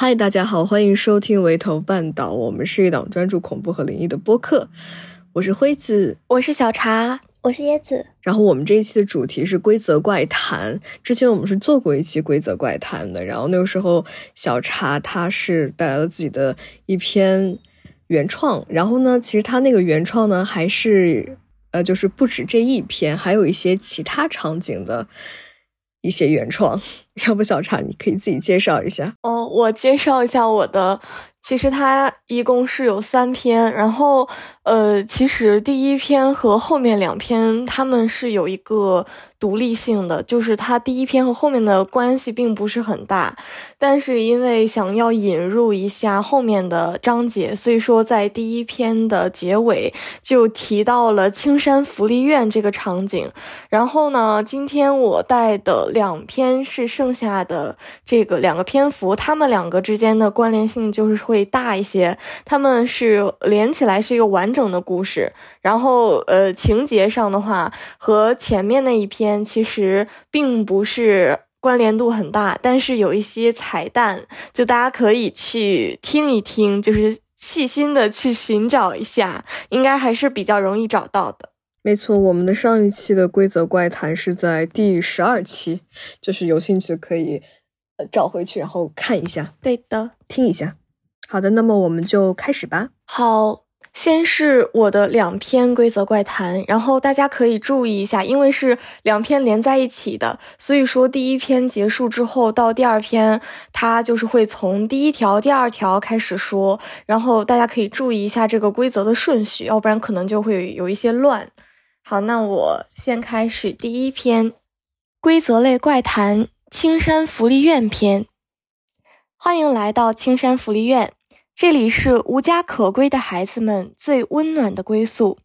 嗨，大家好，欢迎收听《围头半岛》，我们是一档专注恐怖和灵异的播客。我是辉子，我是小茶，我是椰子。然后我们这一期的主题是规则怪谈。之前我们是做过一期规则怪谈的，然后那个时候小茶他是带来了自己的一篇原创。然后呢，其实他那个原创呢，还是呃，就是不止这一篇，还有一些其他场景的。一些原创，要不小茶你可以自己介绍一下哦。我介绍一下我的，其实它一共是有三篇，然后呃，其实第一篇和后面两篇他们是有一个。独立性的，就是它第一篇和后面的关系并不是很大，但是因为想要引入一下后面的章节，所以说在第一篇的结尾就提到了青山福利院这个场景。然后呢，今天我带的两篇是剩下的这个两个篇幅，他们两个之间的关联性就是会大一些，他们是连起来是一个完整的故事。然后呃，情节上的话和前面那一篇。其实并不是关联度很大，但是有一些彩蛋，就大家可以去听一听，就是细心的去寻找一下，应该还是比较容易找到的。没错，我们的上一期的规则怪谈是在第十二期，就是有兴趣可以找回去然后看一下。对的，听一下。好的，那么我们就开始吧。好。先是我的两篇规则怪谈，然后大家可以注意一下，因为是两篇连在一起的，所以说第一篇结束之后到第二篇，它就是会从第一条、第二条开始说，然后大家可以注意一下这个规则的顺序，要不然可能就会有一些乱。好，那我先开始第一篇规则类怪谈《青山福利院篇》，欢迎来到青山福利院。这里是无家可归的孩子们最温暖的归宿。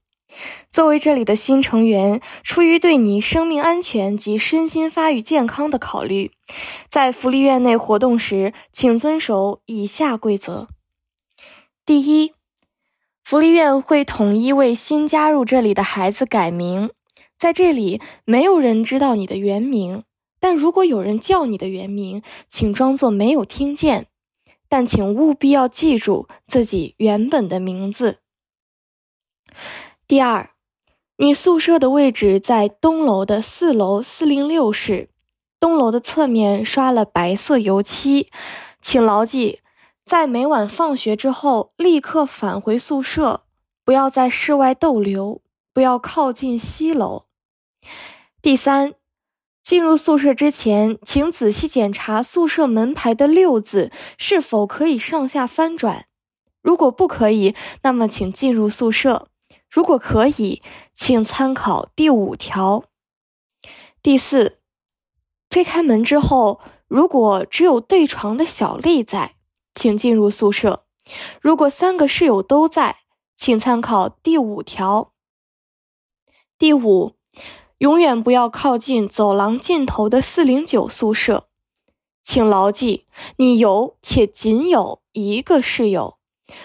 作为这里的新成员，出于对你生命安全及身心发育健康的考虑，在福利院内活动时，请遵守以下规则：第一，福利院会统一为新加入这里的孩子改名，在这里没有人知道你的原名，但如果有人叫你的原名，请装作没有听见。但请务必要记住自己原本的名字。第二，你宿舍的位置在东楼的四楼四零六室，东楼的侧面刷了白色油漆。请牢记，在每晚放学之后立刻返回宿舍，不要在室外逗留，不要靠近西楼。第三。进入宿舍之前，请仔细检查宿舍门牌的六字是否可以上下翻转。如果不可以，那么请进入宿舍；如果可以，请参考第五条。第四，推开门之后，如果只有对床的小丽在，请进入宿舍；如果三个室友都在，请参考第五条。第五。永远不要靠近走廊尽头的四零九宿舍，请牢记，你有且仅有一个室友。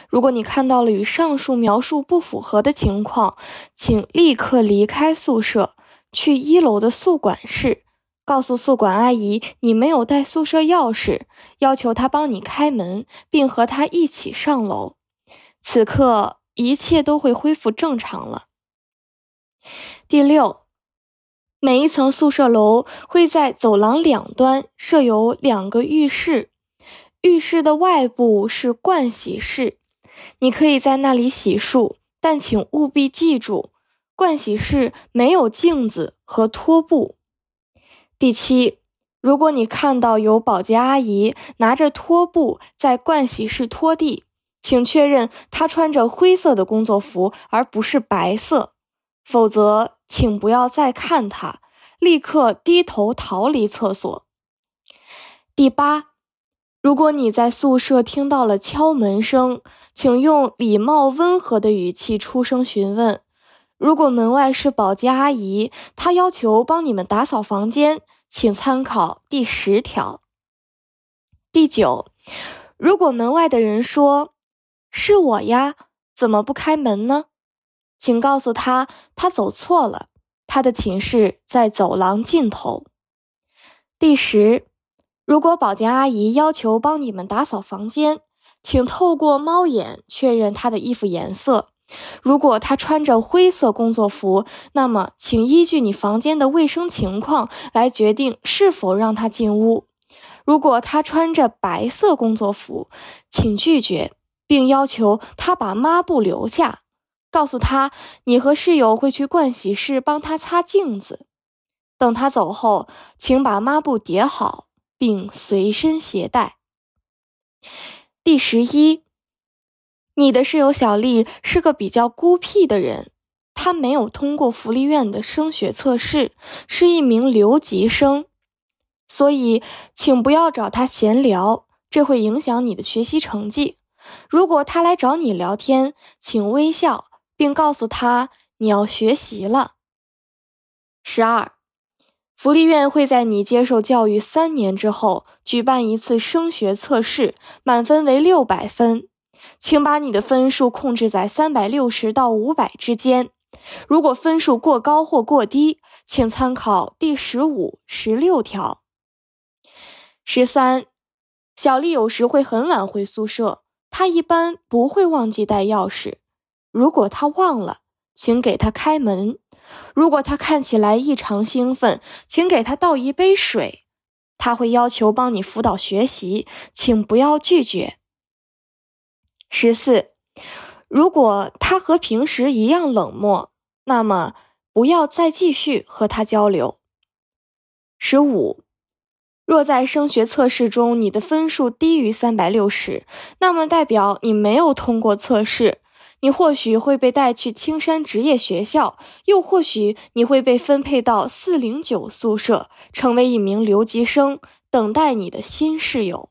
如果你看到了与上述描述不符合的情况，请立刻离开宿舍，去一楼的宿管室，告诉宿管阿姨你没有带宿舍钥匙，要求她帮你开门，并和她一起上楼。此刻一切都会恢复正常了。第六。每一层宿舍楼会在走廊两端设有两个浴室，浴室的外部是盥洗室，你可以在那里洗漱，但请务必记住，盥洗室没有镜子和拖布。第七，如果你看到有保洁阿姨拿着拖布在盥洗室拖地，请确认她穿着灰色的工作服而不是白色，否则。请不要再看他，立刻低头逃离厕所。第八，如果你在宿舍听到了敲门声，请用礼貌温和的语气出声询问。如果门外是保洁阿姨，她要求帮你们打扫房间，请参考第十条。第九，如果门外的人说：“是我呀，怎么不开门呢？”请告诉他，他走错了，他的寝室在走廊尽头。第十，如果保洁阿姨要求帮你们打扫房间，请透过猫眼确认她的衣服颜色。如果她穿着灰色工作服，那么请依据你房间的卫生情况来决定是否让她进屋。如果她穿着白色工作服，请拒绝，并要求她把抹布留下，告诉他你和室友会去盥洗室帮他擦镜子。等他走后，请把抹布叠好。并随身携带。第十一，你的室友小丽是个比较孤僻的人，她没有通过福利院的升学测试，是一名留级生，所以请不要找她闲聊，这会影响你的学习成绩。如果她来找你聊天，请微笑，并告诉他你要学习了。十二。福利院会在你接受教育三年之后举办一次升学测试，满分为六百分，请把你的分数控制在三百六十到五百之间。如果分数过高或过低，请参考第十五、十六条。十三，小丽有时会很晚回宿舍，她一般不会忘记带钥匙。如果他忘了，请给他开门。如果他看起来异常兴奋，请给他倒一杯水。他会要求帮你辅导学习，请不要拒绝。十四，如果他和平时一样冷漠，那么不要再继续和他交流。十五，若在升学测试中你的分数低于三百六十，那么代表你没有通过测试。你或许会被带去青山职业学校，又或许你会被分配到四零九宿舍，成为一名留级生，等待你的新室友。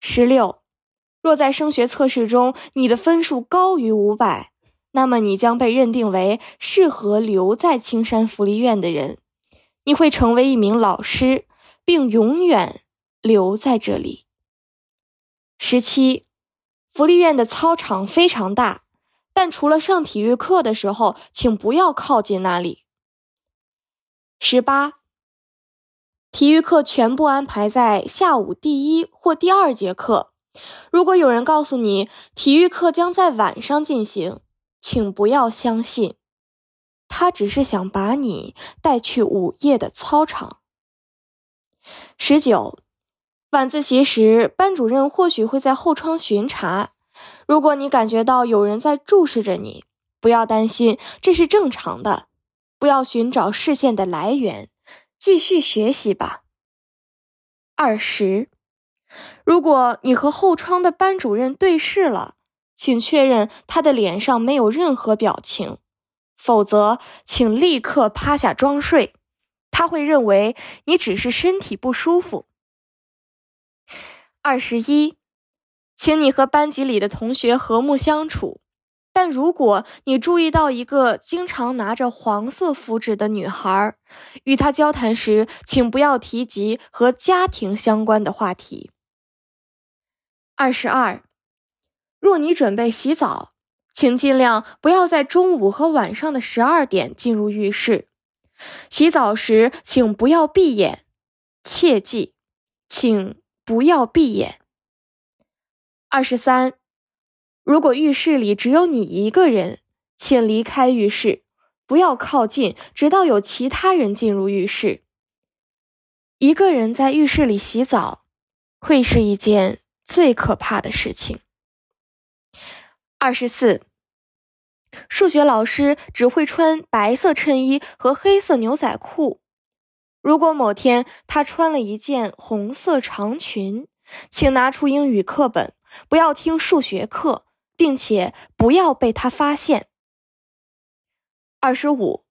十六，若在升学测试中你的分数高于五百，那么你将被认定为适合留在青山福利院的人，你会成为一名老师，并永远留在这里。十七。福利院的操场非常大，但除了上体育课的时候，请不要靠近那里。十八，体育课全部安排在下午第一或第二节课。如果有人告诉你体育课将在晚上进行，请不要相信，他只是想把你带去午夜的操场。十九。晚自习时，班主任或许会在后窗巡查。如果你感觉到有人在注视着你，不要担心，这是正常的。不要寻找视线的来源，继续学习吧。二十，如果你和后窗的班主任对视了，请确认他的脸上没有任何表情，否则请立刻趴下装睡。他会认为你只是身体不舒服。二十一，请你和班级里的同学和睦相处，但如果你注意到一个经常拿着黄色符纸的女孩，与她交谈时，请不要提及和家庭相关的话题。二十二，若你准备洗澡，请尽量不要在中午和晚上的十二点进入浴室。洗澡时，请不要闭眼，切记，请。不要闭眼。二十三，如果浴室里只有你一个人，请离开浴室，不要靠近，直到有其他人进入浴室。一个人在浴室里洗澡，会是一件最可怕的事情。二十四，数学老师只会穿白色衬衣和黑色牛仔裤。如果某天他穿了一件红色长裙，请拿出英语课本，不要听数学课，并且不要被他发现。二十五，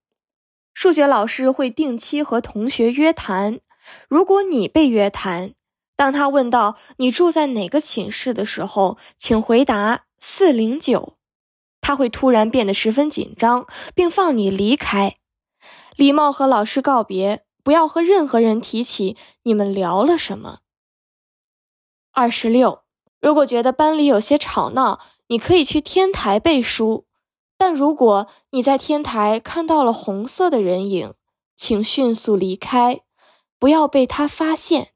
数学老师会定期和同学约谈。如果你被约谈，当他问到你住在哪个寝室的时候，请回答四零九。他会突然变得十分紧张，并放你离开。礼貌和老师告别。不要和任何人提起你们聊了什么。二十六，如果觉得班里有些吵闹，你可以去天台背书，但如果你在天台看到了红色的人影，请迅速离开，不要被他发现。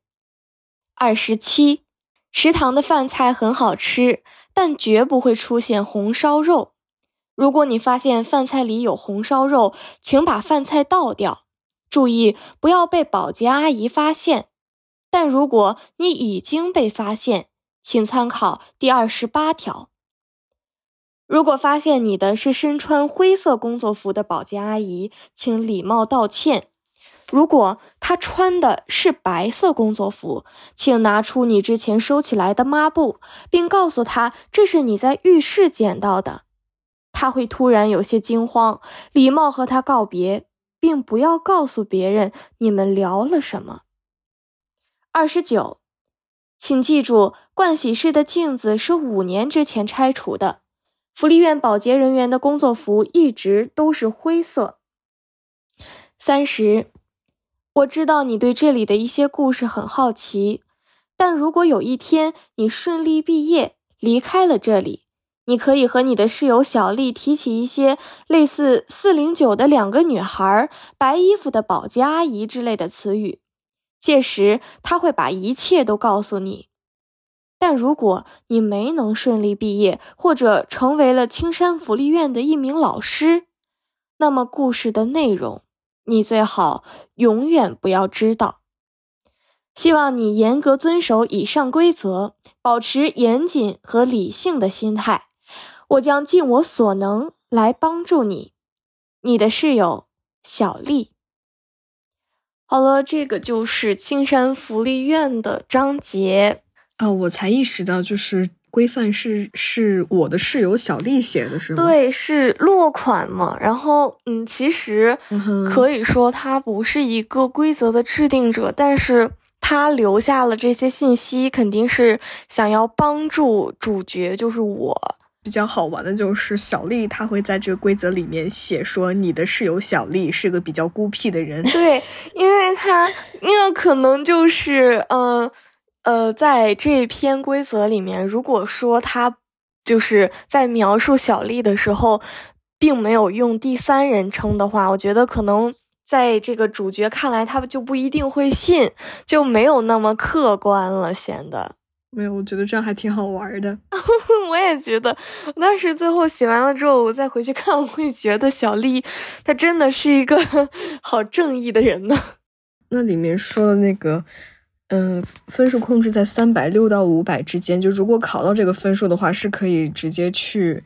二十七，食堂的饭菜很好吃，但绝不会出现红烧肉。如果你发现饭菜里有红烧肉，请把饭菜倒掉，注意不要被保洁阿姨发现。但如果你已经被发现，请参考第二十八条。如果发现你的是身穿灰色工作服的保洁阿姨，请礼貌道歉。如果她穿的是白色工作服，请拿出你之前收起来的抹布，并告诉她这是你在浴室捡到的。他会突然有些惊慌，礼貌和他告别，并不要告诉别人你们聊了什么。二十九，请记住，盥洗室的镜子是五年之前拆除的。福利院保洁人员的工作服一直都是灰色。三十，我知道你对这里的一些故事很好奇，但如果有一天你顺利毕业，离开了这里。你可以和你的室友小丽提起一些类似“四零九”的两个女孩、白衣服的保洁阿姨之类的词语，届时她会把一切都告诉你。但如果你没能顺利毕业，或者成为了青山福利院的一名老师，那么故事的内容你最好永远不要知道。希望你严格遵守以上规则，保持严谨和理性的心态。我将尽我所能来帮助你，你的室友小丽。好了，这个就是青山福利院的章节啊！我才意识到，就是规范是是我的室友小丽写的，是吗？对，是落款嘛。然后，嗯，其实可以说他不是一个规则的制定者，但是他留下了这些信息，肯定是想要帮助主角，就是我。比较好玩的就是小丽，她会在这个规则里面写说，你的室友小丽是个比较孤僻的人。对，因为她那个可能就是，嗯呃，在这篇规则里面，如果说他就是在描述小丽的时候，并没有用第三人称的话，我觉得可能在这个主角看来，他就不一定会信，就没有那么客观了，显得。没有，我觉得这样还挺好玩的。我也觉得，但是最后写完了之后，我再回去看，我会觉得小丽她真的是一个 好正义的人呢。那里面说的那个，嗯，分数控制在三百六到五百之间，就如果考到这个分数的话，是可以直接去，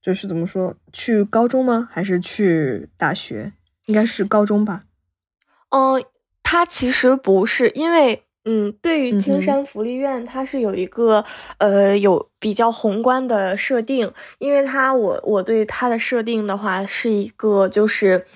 就是怎么说，去高中吗？还是去大学？应该是高中吧。嗯，他其实不是，因为。嗯，对于青山福利院，它是有一个呃有比较宏观的设定，因为它我我对它的设定的话是一个就是，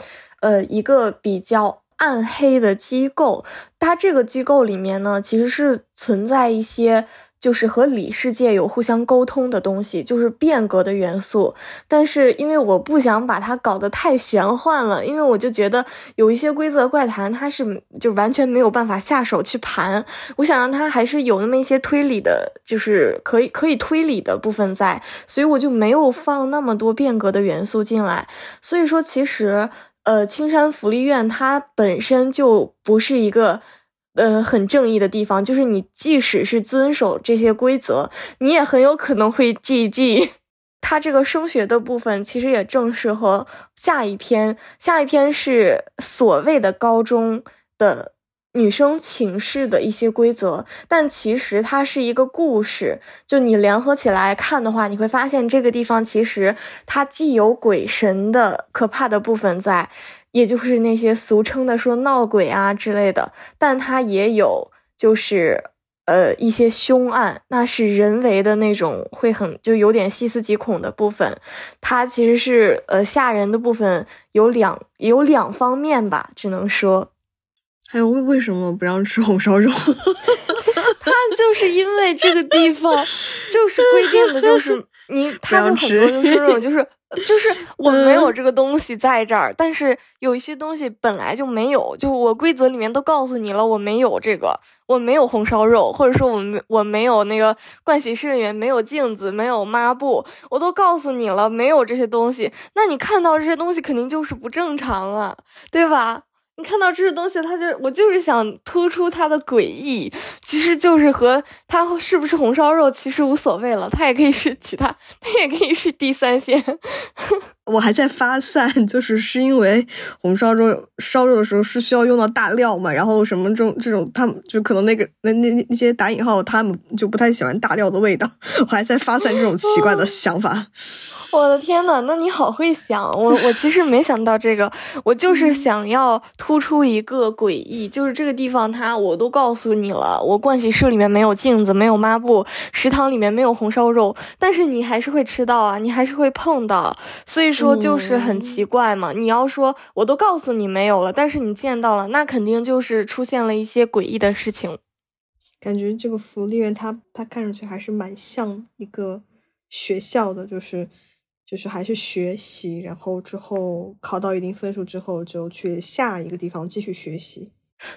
呃一个比较暗黑的机构，它这个机构里面呢其实是存在一些。就是和里世界有互相沟通的东西，就是变革的元素。但是因为我不想把它搞得太玄幻了，因为我就觉得有一些规则怪谈，它是就完全没有办法下手去盘。我想让它还是有那么一些推理的，就是可以可以推理的部分在，所以我就没有放那么多变革的元素进来。所以说，其实呃，青山福利院它本身就不是一个。呃，很正义的地方就是，你即使是遵守这些规则，你也很有可能会 GG。它这个升学的部分其实也正适合下一篇，下一篇是所谓的高中的女生寝室的一些规则，但其实它是一个故事。就你联合起来看的话，你会发现这个地方其实它既有鬼神的可怕的部分在。也就是那些俗称的说闹鬼啊之类的，但它也有就是呃一些凶案，那是人为的那种，会很就有点细思极恐的部分。它其实是呃吓人的部分有两有两方面吧，只能说。还有为为什么不让吃红烧肉？他就是因为这个地方就是规定的，就是你 他就很多就是那种就是。就是 我没有这个东西在这儿，但是有一些东西本来就没有，就我规则里面都告诉你了，我没有这个，我没有红烧肉，或者说我没我没有那个盥洗室里面没有镜子，没有抹布，我都告诉你了，没有这些东西，那你看到这些东西肯定就是不正常啊，对吧？你看到这些东西，他就我就是想突出它的诡异，其实就是和它是不是红烧肉其实无所谓了，它也可以是其他，它也可以是第三鲜。我还在发散，就是是因为红烧肉烧肉的时候是需要用到大料嘛，然后什么这种这种，他们就可能那个那那那些打引号，他们就不太喜欢大料的味道。我还在发散这种奇怪的 想法。我的天呐，那你好会想，我我其实没想到这个，我就是想要突出一个诡异，就是这个地方它我都告诉你了，我盥洗室里面没有镜子，没有抹布，食堂里面没有红烧肉，但是你还是会吃到啊，你还是会碰到，所以。说就是很奇怪嘛，你要说我都告诉你没有了，但是你见到了，那肯定就是出现了一些诡异的事情。感觉这个福利院，它它看上去还是蛮像一个学校的，就是就是还是学习，然后之后考到一定分数之后就去下一个地方继续学习。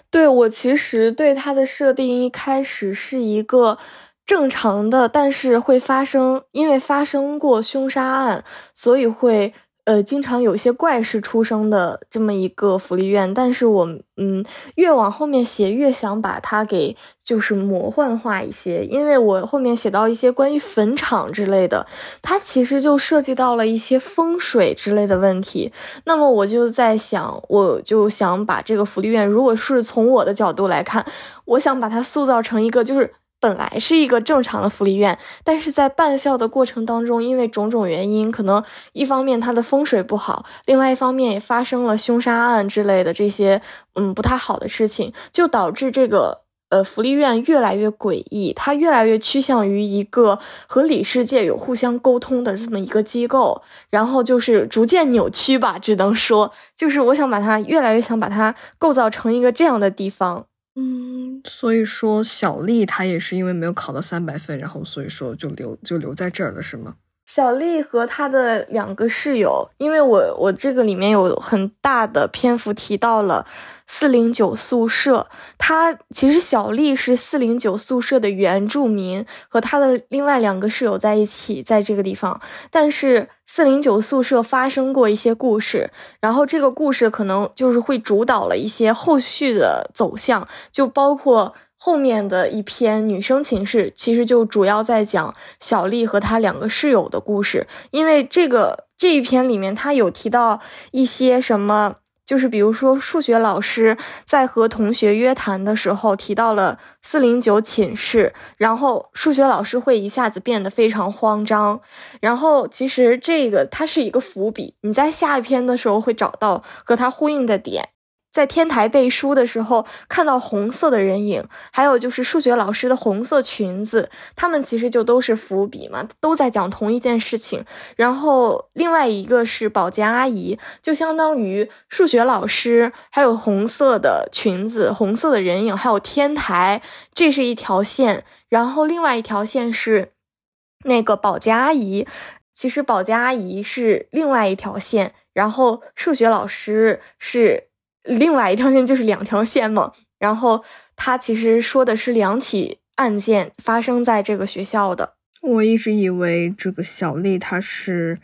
对我其实对它的设定一开始是一个。正常的，但是会发生，因为发生过凶杀案，所以会呃经常有些怪事出生的这么一个福利院。但是我嗯越往后面写，越想把它给就是魔幻化一些，因为我后面写到一些关于坟场之类的，它其实就涉及到了一些风水之类的问题。那么我就在想，我就想把这个福利院，如果是从我的角度来看，我想把它塑造成一个就是。本来是一个正常的福利院，但是在办校的过程当中，因为种种原因，可能一方面它的风水不好，另外一方面也发生了凶杀案之类的这些嗯不太好的事情，就导致这个呃福利院越来越诡异，它越来越趋向于一个和里世界有互相沟通的这么一个机构，然后就是逐渐扭曲吧，只能说就是我想把它越来越想把它构造成一个这样的地方。嗯，所以说小丽她也是因为没有考到三百分，然后所以说就留就留在这儿了，是吗？小丽和她的两个室友，因为我我这个里面有很大的篇幅提到了四零九宿舍，她其实小丽是四零九宿舍的原住民，和她的另外两个室友在一起在这个地方，但是四零九宿舍发生过一些故事，然后这个故事可能就是会主导了一些后续的走向，就包括。后面的一篇女生寝室，其实就主要在讲小丽和她两个室友的故事。因为这个这一篇里面，她有提到一些什么，就是比如说数学老师在和同学约谈的时候提到了四零九寝室，然后数学老师会一下子变得非常慌张。然后其实这个它是一个伏笔，你在下一篇的时候会找到和它呼应的点。在天台背书的时候，看到红色的人影，还有就是数学老师的红色裙子，他们其实就都是伏笔嘛，都在讲同一件事情。然后另外一个是保洁阿姨，就相当于数学老师，还有红色的裙子、红色的人影，还有天台，这是一条线。然后另外一条线是那个保洁阿姨，其实保洁阿姨是另外一条线，然后数学老师是。另外一条线就是两条线嘛，然后他其实说的是两起案件发生在这个学校的。我一直以为这个小丽她是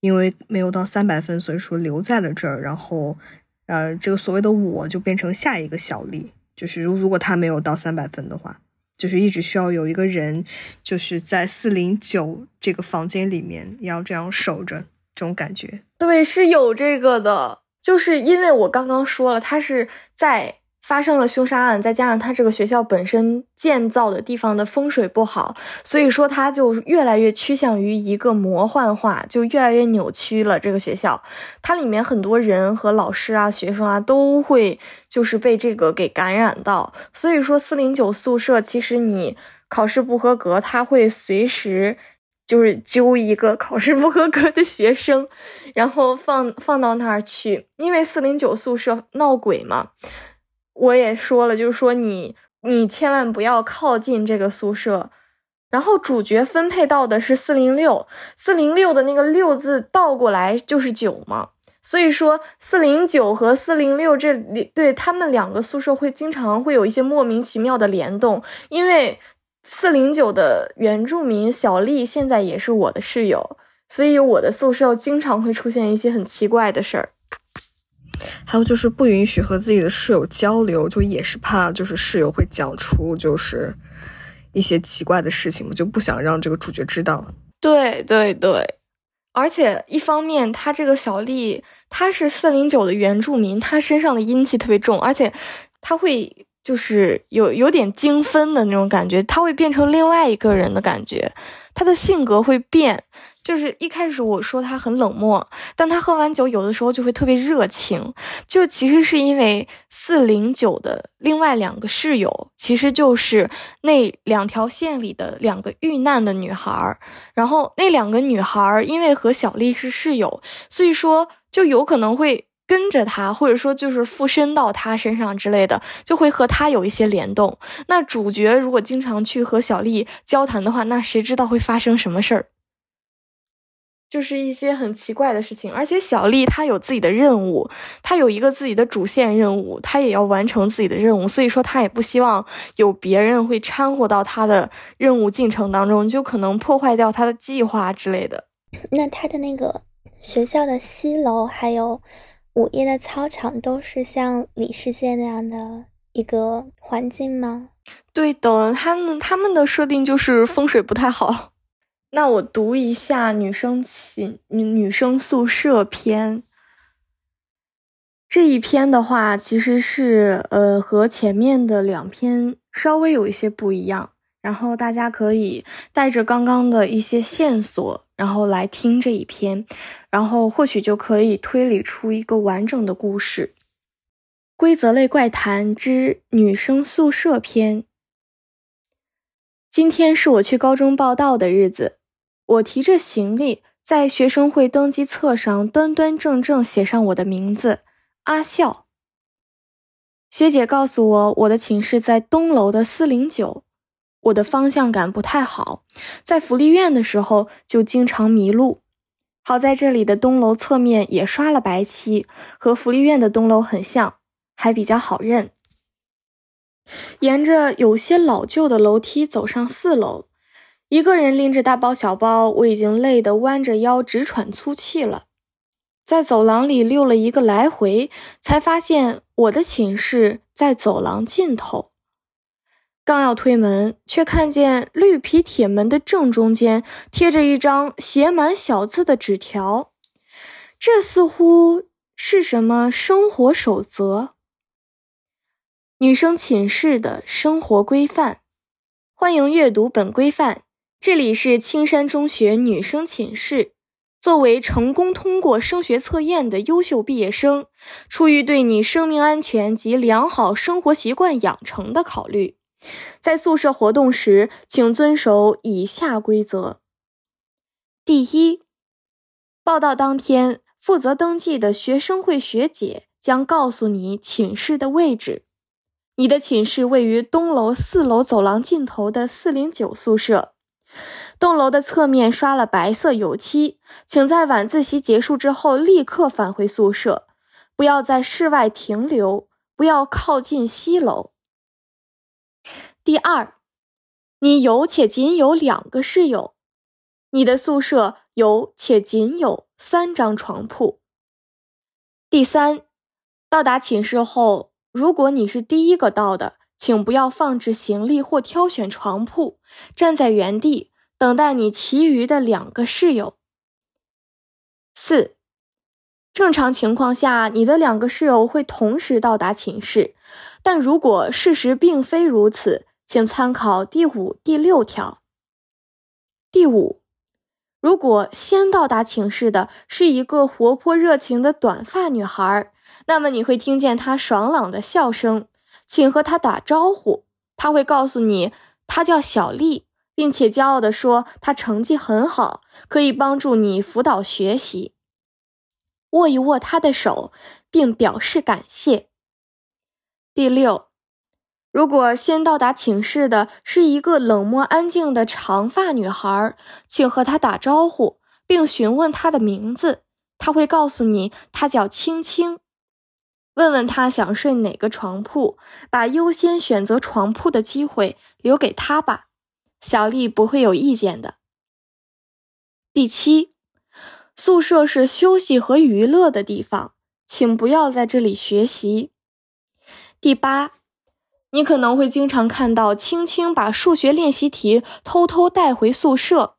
因为没有到三百分，所以说留在了这儿，然后呃，这个所谓的我就变成下一个小丽，就是如如果她没有到三百分的话，就是一直需要有一个人就是在四零九这个房间里面要这样守着，这种感觉。对，是有这个的。就是因为我刚刚说了，他是在发生了凶杀案，再加上他这个学校本身建造的地方的风水不好，所以说他就越来越趋向于一个魔幻化，就越来越扭曲了。这个学校，它里面很多人和老师啊、学生啊都会就是被这个给感染到。所以说，四零九宿舍其实你考试不合格，他会随时。就是揪一个考试不合格的学生，然后放放到那儿去，因为四零九宿舍闹鬼嘛。我也说了，就是说你你千万不要靠近这个宿舍。然后主角分配到的是四零六，四零六的那个六字倒过来就是九嘛，所以说四零九和四零六这里对他们两个宿舍会经常会有一些莫名其妙的联动，因为。四零九的原住民小丽现在也是我的室友，所以我的宿舍经常会出现一些很奇怪的事儿。还有就是不允许和自己的室友交流，就也是怕就是室友会讲出就是一些奇怪的事情我，就不想让这个主角知道。对对对，而且一方面，他这个小丽她是四零九的原住民，她身上的阴气特别重，而且她会。就是有有点精分的那种感觉，他会变成另外一个人的感觉，他的性格会变。就是一开始我说他很冷漠，但他喝完酒有的时候就会特别热情。就其实是因为四零九的另外两个室友，其实就是那两条线里的两个遇难的女孩儿。然后那两个女孩儿因为和小丽是室友，所以说就有可能会。跟着他，或者说就是附身到他身上之类的，就会和他有一些联动。那主角如果经常去和小丽交谈的话，那谁知道会发生什么事儿？就是一些很奇怪的事情。而且小丽她有自己的任务，她有一个自己的主线任务，她也要完成自己的任务，所以说她也不希望有别人会掺和到她的任务进程当中，就可能破坏掉她的计划之类的。那她的那个学校的西楼还有。午夜的操场都是像里世界那样的一个环境吗？对的，他们他们的设定就是风水不太好。那我读一下女生寝女女生宿舍篇。这一篇的话，其实是呃和前面的两篇稍微有一些不一样。然后大家可以带着刚刚的一些线索，然后来听这一篇，然后或许就可以推理出一个完整的故事。规则类怪谈之女生宿舍篇。今天是我去高中报道的日子，我提着行李，在学生会登记册上端端正正写上我的名字阿笑。学姐告诉我，我的寝室在东楼的四零九。我的方向感不太好，在福利院的时候就经常迷路。好在这里的东楼侧面也刷了白漆，和福利院的东楼很像，还比较好认。沿着有些老旧的楼梯走上四楼，一个人拎着大包小包，我已经累得弯着腰直喘粗气了。在走廊里溜了一个来回，才发现我的寝室在走廊尽头。刚要推门，却看见绿皮铁门的正中间贴着一张写满小字的纸条。这似乎是什么生活守则？女生寝室的生活规范。欢迎阅读本规范。这里是青山中学女生寝室。作为成功通过升学测验的优秀毕业生，出于对你生命安全及良好生活习惯养成的考虑。在宿舍活动时，请遵守以下规则：第一，报到当天负责登记的学生会学姐将告诉你寝室的位置。你的寝室位于东楼四楼走廊尽头的四零九宿舍，栋楼的侧面刷了白色油漆。请在晚自习结束之后立刻返回宿舍，不要在室外停留，不要靠近西楼。第二，你有且仅有两个室友，你的宿舍有且仅有三张床铺。第三，到达寝室后，如果你是第一个到的，请不要放置行李或挑选床铺，站在原地等待你其余的两个室友。四，正常情况下，你的两个室友会同时到达寝室。但如果事实并非如此，请参考第五、第六条。第五，如果先到达寝室的是一个活泼热情的短发女孩，那么你会听见她爽朗的笑声，请和她打招呼。她会告诉你，她叫小丽，并且骄傲地说她成绩很好，可以帮助你辅导学习。握一握她的手，并表示感谢。第六，如果先到达寝室的是一个冷漠安静的长发女孩，请和她打招呼，并询问她的名字。她会告诉你她叫青青。问问她想睡哪个床铺，把优先选择床铺的机会留给她吧。小丽不会有意见的。第七，宿舍是休息和娱乐的地方。请不要在这里学习。第八，你可能会经常看到青青把数学练习题偷偷带回宿舍，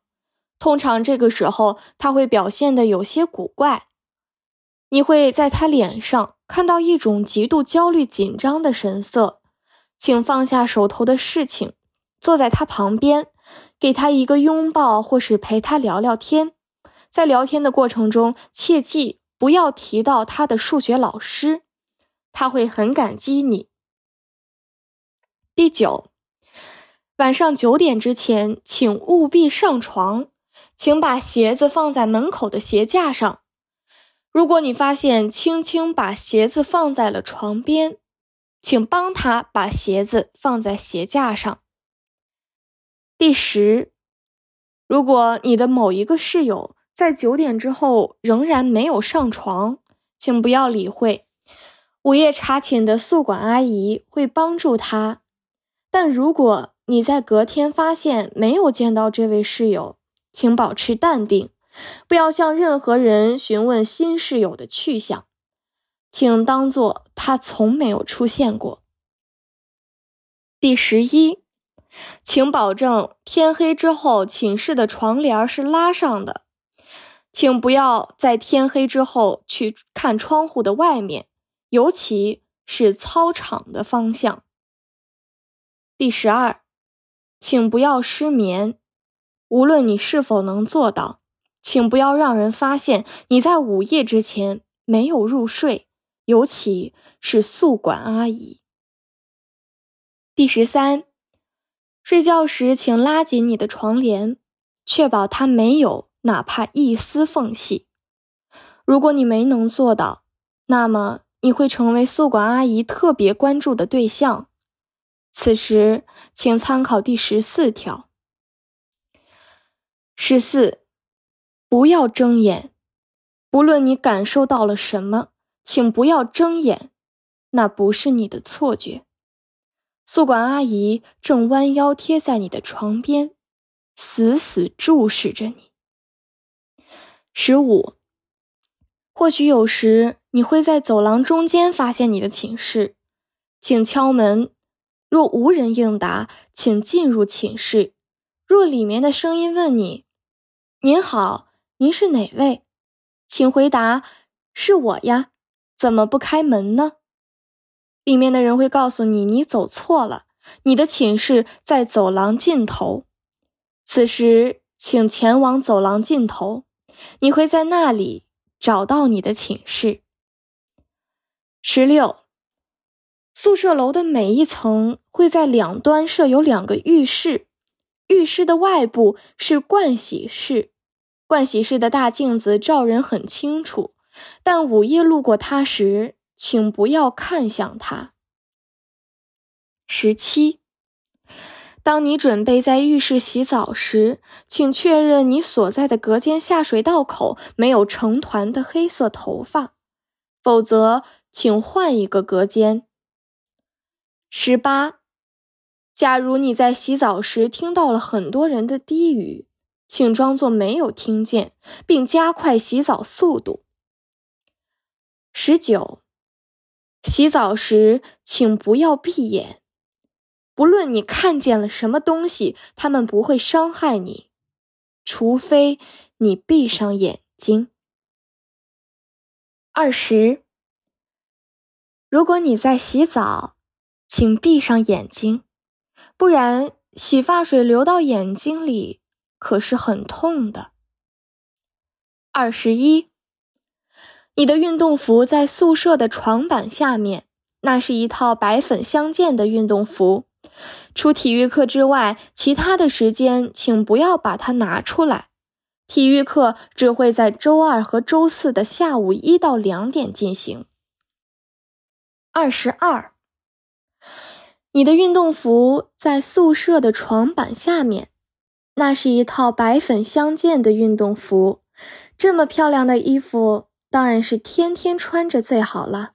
通常这个时候他会表现的有些古怪，你会在他脸上看到一种极度焦虑紧张的神色，请放下手头的事情，坐在他旁边，给他一个拥抱，或是陪他聊聊天。在聊天的过程中，切记不要提到他的数学老师，他会很感激你。第九，晚上九点之前，请务必上床，请把鞋子放在门口的鞋架上。如果你发现青青把鞋子放在了床边，请帮他把鞋子放在鞋架上。第十，如果你的某一个室友，在九点之后仍然没有上床，请不要理会。午夜查寝的宿管阿姨会帮助他。但如果你在隔天发现没有见到这位室友，请保持淡定，不要向任何人询问新室友的去向，请当做他从没有出现过。第十一，请保证天黑之后寝室的床帘是拉上的。请不要在天黑之后去看窗户的外面，尤其是操场的方向。第十二，请不要失眠，无论你是否能做到，请不要让人发现你在午夜之前没有入睡，尤其是宿管阿姨。第十三，睡觉时请拉紧你的床帘，确保它没有。哪怕一丝缝隙，如果你没能做到，那么你会成为宿管阿姨特别关注的对象。此时，请参考第十四条。十四，不要睁眼，不论你感受到了什么，请不要睁眼，那不是你的错觉。宿管阿姨正弯腰贴在你的床边，死死注视着你。十五，或许有时你会在走廊中间发现你的寝室，请敲门。若无人应答，请进入寝室。若里面的声音问你：“您好，您是哪位？”请回答：“是我呀。”怎么不开门呢？里面的人会告诉你：“你走错了，你的寝室在走廊尽头。”此时，请前往走廊尽头。你会在那里找到你的寝室。十六，宿舍楼的每一层会在两端设有两个浴室，浴室的外部是盥洗室，盥洗室的大镜子照人很清楚，但午夜路过它时，请不要看向它。十七。当你准备在浴室洗澡时，请确认你所在的隔间下水道口没有成团的黑色头发，否则请换一个隔间。十八，假如你在洗澡时听到了很多人的低语，请装作没有听见，并加快洗澡速度。十九，洗澡时请不要闭眼。不论你看见了什么东西，他们不会伤害你，除非你闭上眼睛。二十，如果你在洗澡，请闭上眼睛，不然洗发水流到眼睛里可是很痛的。二十一，你的运动服在宿舍的床板下面，那是一套白粉相间的运动服。除体育课之外，其他的时间请不要把它拿出来。体育课只会在周二和周四的下午一到两点进行。二十二，你的运动服在宿舍的床板下面，那是一套白粉相间的运动服。这么漂亮的衣服，当然是天天穿着最好了。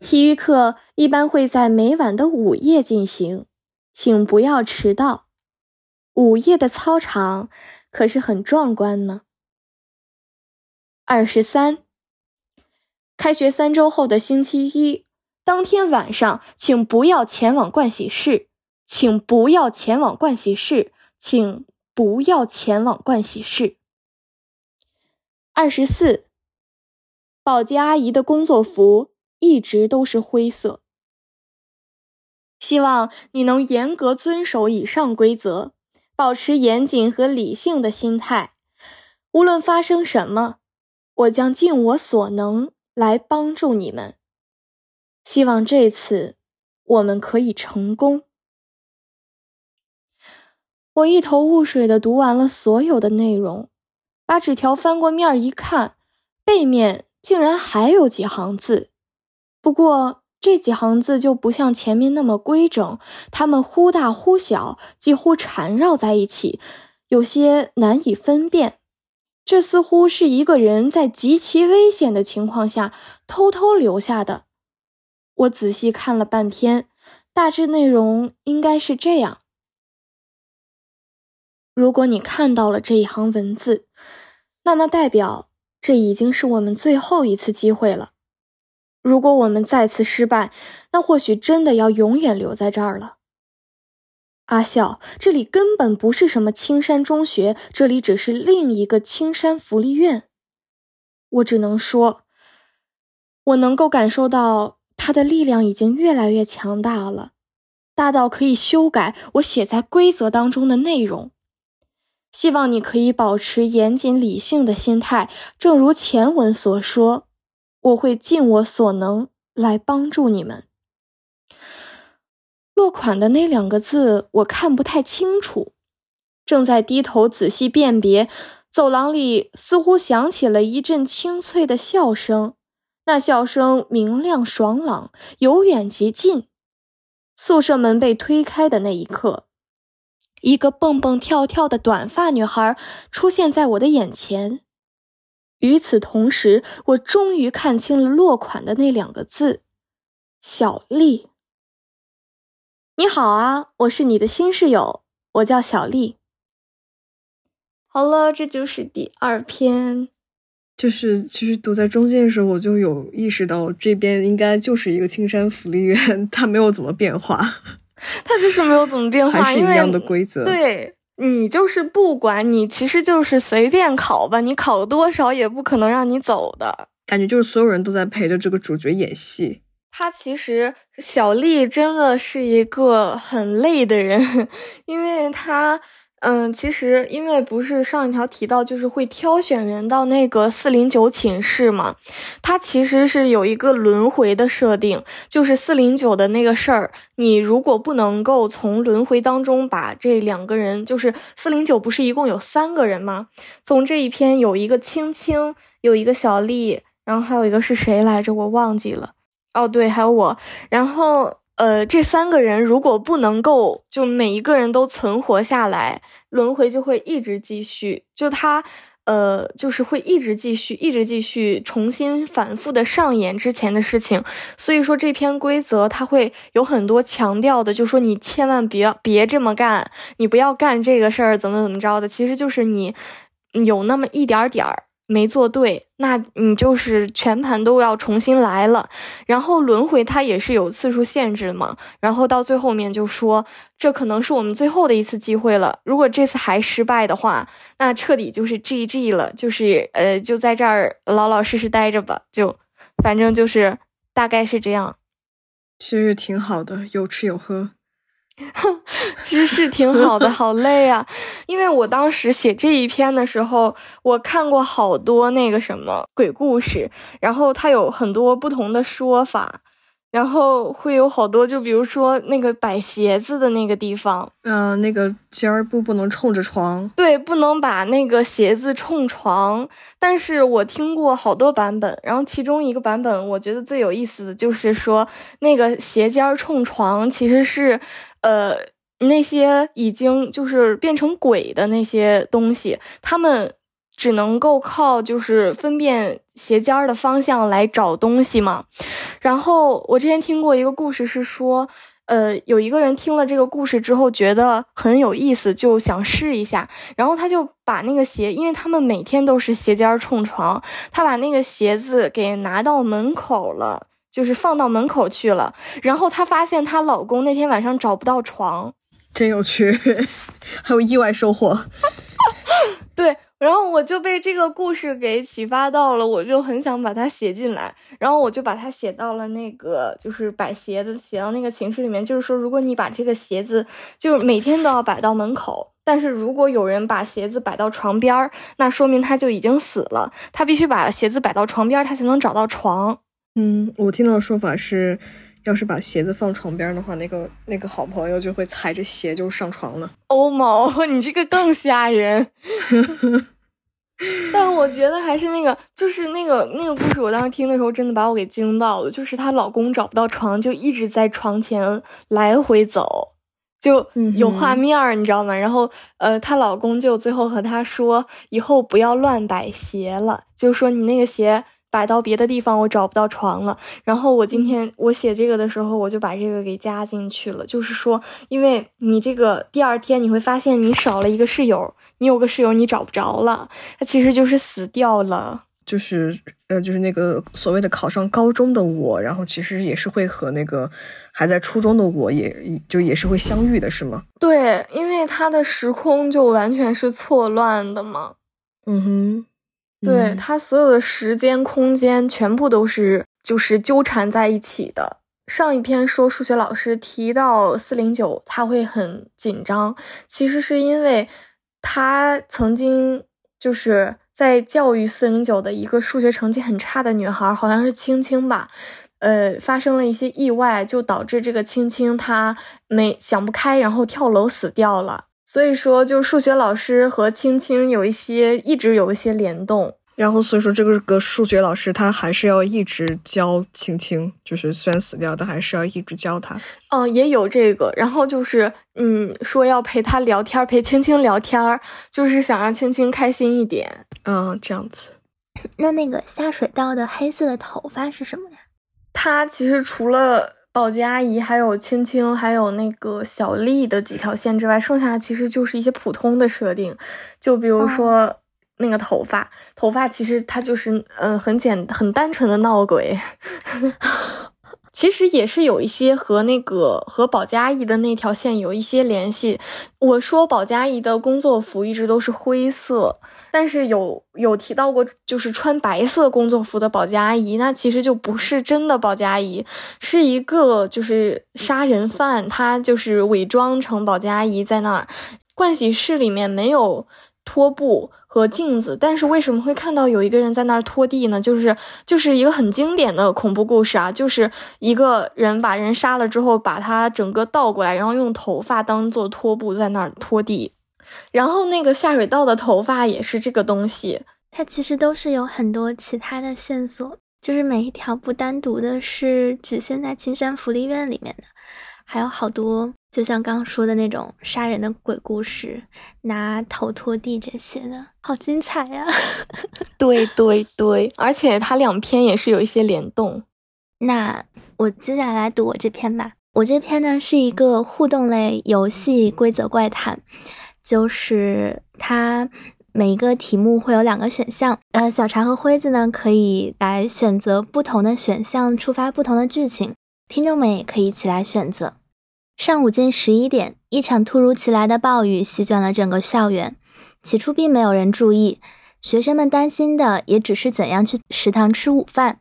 体育课一般会在每晚的午夜进行，请不要迟到。午夜的操场可是很壮观呢。二十三，开学三周后的星期一当天晚上，请不要前往盥洗室，请不要前往盥洗室，请不要前往盥洗室。二十四，保洁阿姨的工作服一直都是灰色。希望你能严格遵守以上规则，保持严谨和理性的心态。无论发生什么，我将尽我所能来帮助你们。希望这次我们可以成功。我一头雾水的读完了所有的内容，把纸条翻过面一看，背面竟然还有几行字，不过。这几行字就不像前面那么规整，它们忽大忽小，几乎缠绕在一起，有些难以分辨。这似乎是一个人在极其危险的情况下偷偷留下的。我仔细看了半天，大致内容应该是这样：如果你看到了这一行文字，那么代表这已经是我们最后一次机会了。如果我们再次失败，那或许真的要永远留在这儿了。阿笑，这里根本不是什么青山中学，这里只是另一个青山福利院。我只能说，我能够感受到他的力量已经越来越强大了，大到可以修改我写在规则当中的内容。希望你可以保持严谨理性的心态，正如前文所说。我会尽我所能来帮助你们。落款的那两个字我看不太清楚，正在低头仔细辨别。走廊里似乎响起了一阵清脆的笑声，那笑声明亮爽朗，由远及近。宿舍门被推开的那一刻，一个蹦蹦跳跳的短发女孩出现在我的眼前。与此同时，我终于看清了落款的那两个字：“小丽。”你好啊，我是你的新室友，我叫小丽。好了，这就是第二篇。就是其实读在中间的时候，我就有意识到这边应该就是一个青山福利院，它没有怎么变化。它就是没有怎么变化，还是一样的规则。对。你就是不管你，其实就是随便考吧，你考多少也不可能让你走的感觉，就是所有人都在陪着这个主角演戏。他其实小丽真的是一个很累的人，因为他。嗯，其实因为不是上一条提到，就是会挑选人到那个四零九寝室嘛，它其实是有一个轮回的设定，就是四零九的那个事儿，你如果不能够从轮回当中把这两个人，就是四零九不是一共有三个人吗？从这一篇有一个青青，有一个小丽，然后还有一个是谁来着？我忘记了。哦，对，还有我，然后。呃，这三个人如果不能够就每一个人都存活下来，轮回就会一直继续。就他，呃，就是会一直继续，一直继续，重新反复的上演之前的事情。所以说这篇规则它会有很多强调的，就说你千万别别这么干，你不要干这个事儿，怎么怎么着的。其实就是你有那么一点点儿。没做对，那你就是全盘都要重新来了。然后轮回它也是有次数限制嘛。然后到最后面就说，这可能是我们最后的一次机会了。如果这次还失败的话，那彻底就是 GG 了，就是呃，就在这儿老老实实待着吧。就反正就是大概是这样。其实挺好的，有吃有喝。其实是挺好的，好累啊！因为我当时写这一篇的时候，我看过好多那个什么鬼故事，然后它有很多不同的说法。然后会有好多，就比如说那个摆鞋子的那个地方，嗯，那个尖儿不不能冲着床，对，不能把那个鞋子冲床。但是我听过好多版本，然后其中一个版本我觉得最有意思的就是说，那个鞋尖儿冲床其实是，呃，那些已经就是变成鬼的那些东西，他们。只能够靠就是分辨鞋尖儿的方向来找东西嘛。然后我之前听过一个故事，是说，呃，有一个人听了这个故事之后觉得很有意思，就想试一下，然后他就把那个鞋，因为他们每天都是鞋尖冲床，他把那个鞋子给拿到门口了，就是放到门口去了。然后她发现她老公那天晚上找不到床，真有趣，还有意外收获。对。然后我就被这个故事给启发到了，我就很想把它写进来。然后我就把它写到了那个，就是摆鞋子写到那个寝室里面。就是说，如果你把这个鞋子，就是每天都要摆到门口。但是如果有人把鞋子摆到床边儿，那说明他就已经死了。他必须把鞋子摆到床边儿，他才能找到床。嗯，我听到的说法是，要是把鞋子放床边的话，那个那个好朋友就会踩着鞋就上床了。欧某，你这个更吓人。但我觉得还是那个，就是那个那个故事，我当时听的时候真的把我给惊到了。就是她老公找不到床，就一直在床前来回走，就有画面儿，你知道吗？然后呃，她老公就最后和她说，以后不要乱摆鞋了，就说你那个鞋。摆到别的地方，我找不到床了。然后我今天我写这个的时候，我就把这个给加进去了。就是说，因为你这个第二天你会发现你少了一个室友，你有个室友你找不着了，他其实就是死掉了。就是呃，就是那个所谓的考上高中的我，然后其实也是会和那个还在初中的我，也就也是会相遇的，是吗？对，因为他的时空就完全是错乱的嘛。嗯哼。对他所有的时间、空间全部都是就是纠缠在一起的。上一篇说数学老师提到四零九，他会很紧张，其实是因为他曾经就是在教育四零九的一个数学成绩很差的女孩，好像是青青吧，呃，发生了一些意外，就导致这个青青她没想不开，然后跳楼死掉了。所以说，就数学老师和青青有一些一直有一些联动，然后所以说这个个数学老师他还是要一直教青青，就是虽然死掉，但还是要一直教他。嗯，也有这个，然后就是嗯，说要陪他聊天，陪青青聊天，就是想让青青开心一点。嗯，这样子。那那个下水道的黑色的头发是什么呀？他其实除了。保洁阿姨，还有青青，还有那个小丽的几条线之外，剩下的其实就是一些普通的设定，就比如说那个头发，头发其实它就是嗯很简很单纯的闹鬼。其实也是有一些和那个和保洁阿姨的那条线有一些联系。我说保洁阿姨的工作服一直都是灰色，但是有有提到过，就是穿白色工作服的保洁阿姨，那其实就不是真的保洁阿姨，是一个就是杀人犯，他就是伪装成保洁阿姨在那儿。盥洗室里面没有拖布。和镜子，但是为什么会看到有一个人在那儿拖地呢？就是就是一个很经典的恐怖故事啊，就是一个人把人杀了之后，把他整个倒过来，然后用头发当做拖布在那儿拖地，然后那个下水道的头发也是这个东西，它其实都是有很多其他的线索，就是每一条不单独的是局限在青山福利院里面的，还有好多。就像刚刚说的那种杀人的鬼故事，拿头拖地这些的，好精彩呀！对对对，而且它两篇也是有一些联动。那我接下来读我这篇吧。我这篇呢是一个互动类游戏规则怪谈，就是它每一个题目会有两个选项，呃，小茶和辉子呢可以来选择不同的选项，触发不同的剧情，听众们也可以一起来选择。上午近十一点，一场突如其来的暴雨席卷了整个校园。起初并没有人注意，学生们担心的也只是怎样去食堂吃午饭。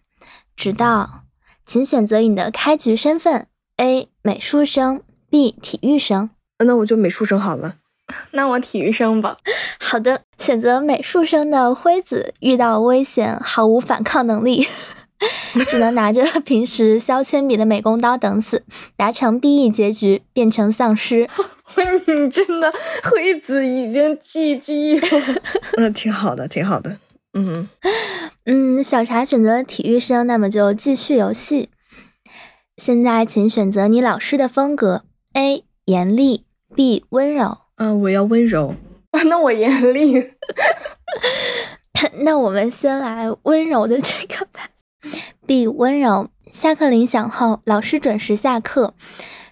直到，请选择你的开局身份：A. 美术生，B. 体育生。那我就美术生好了。那我体育生吧。好的，选择美术生的辉子遇到危险毫无反抗能力。只能拿着平时削铅笔的美工刀等死，达成 B E 结局，变成丧尸。你真的辉子已经 G G 了，嗯，挺好的，挺好的。嗯嗯，小茶选择了体育生，那么就继续游戏。现在请选择你老师的风格：A 严厉，B 温柔。嗯，我要温柔。那我严厉。那我们先来温柔的这个吧。B 温柔。下课铃响后，老师准时下课。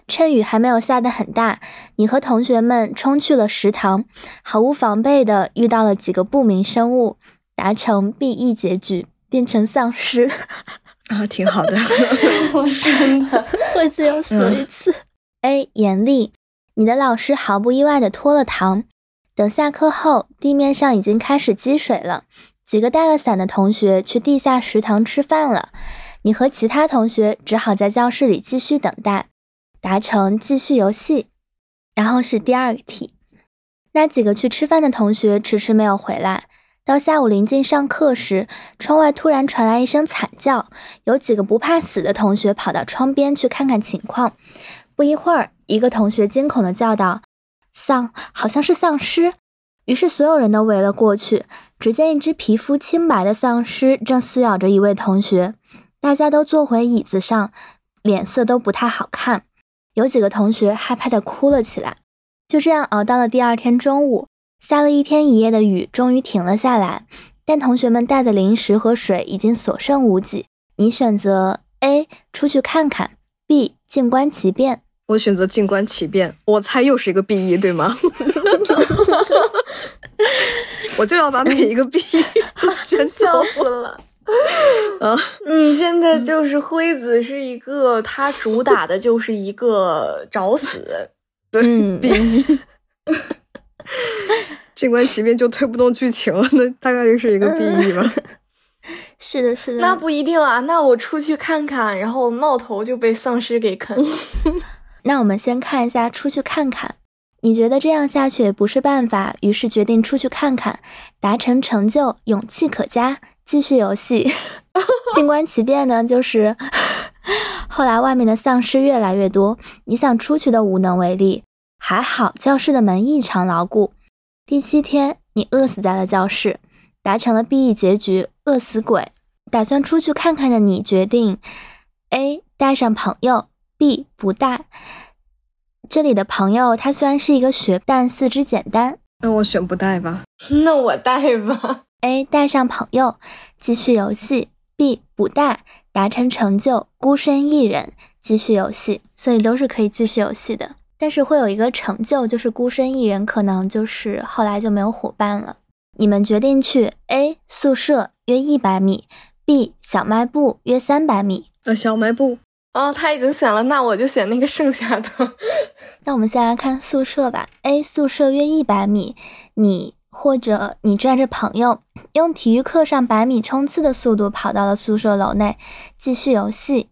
趁雨还没有下得很大，你和同学们冲去了食堂，毫无防备的遇到了几个不明生物，达成 B E 结局，变成丧尸。啊，挺好的。我真的，我只有死一次。A 严厉，你的老师毫不意外的拖了堂。等下课后，地面上已经开始积水了。几个带了伞的同学去地下食堂吃饭了，你和其他同学只好在教室里继续等待，达成继续游戏。然后是第二个题，那几个去吃饭的同学迟迟没有回来。到下午临近上课时，窗外突然传来一声惨叫，有几个不怕死的同学跑到窗边去看看情况。不一会儿，一个同学惊恐地叫道：“丧，好像是丧尸！”于是所有人都围了过去。只见一只皮肤清白的丧尸正撕咬着一位同学，大家都坐回椅子上，脸色都不太好看。有几个同学害怕地哭了起来。就这样熬到了第二天中午。下了一天一夜的雨终于停了下来，但同学们带的零食和水已经所剩无几。你选择 A 出去看看，B 静观其变。我选择静观其变。我猜又是一个 B E 对吗？我就要把每一个 B E 都 选笑死了。啊，你现在就是辉子是一个，他主打的就是一个找死。对，B E。静观其变就推不动剧情了，那大概率是一个 B E 吧。是的，是的。那不一定啊，那我出去看看，然后冒头就被丧尸给啃。那我们先看一下，出去看看。你觉得这样下去也不是办法，于是决定出去看看，达成成就，勇气可嘉，继续游戏。静观其变呢，就是 后来外面的丧尸越来越多，你想出去都无能为力。还好教室的门异常牢固。第七天，你饿死在了教室，达成了 B E 结局，饿死鬼。打算出去看看的你决定：A 带上朋友，B 不带。这里的朋友他虽然是一个学，但四肢简单。那我选不带吧。那我带吧。A 带上朋友，继续游戏。B 不带，达成成就，孤身一人，继续游戏。所以都是可以继续游戏的。但是会有一个成就，就是孤身一人，可能就是后来就没有伙伴了。你们决定去 A 宿舍约一百米，B 小卖部约三百米。呃，小卖部。哦，他已经选了，那我就选那个剩下的。那我们先来看宿舍吧。A 宿舍约一百米，你或者你拽着朋友，用体育课上百米冲刺的速度跑到了宿舍楼内，继续游戏。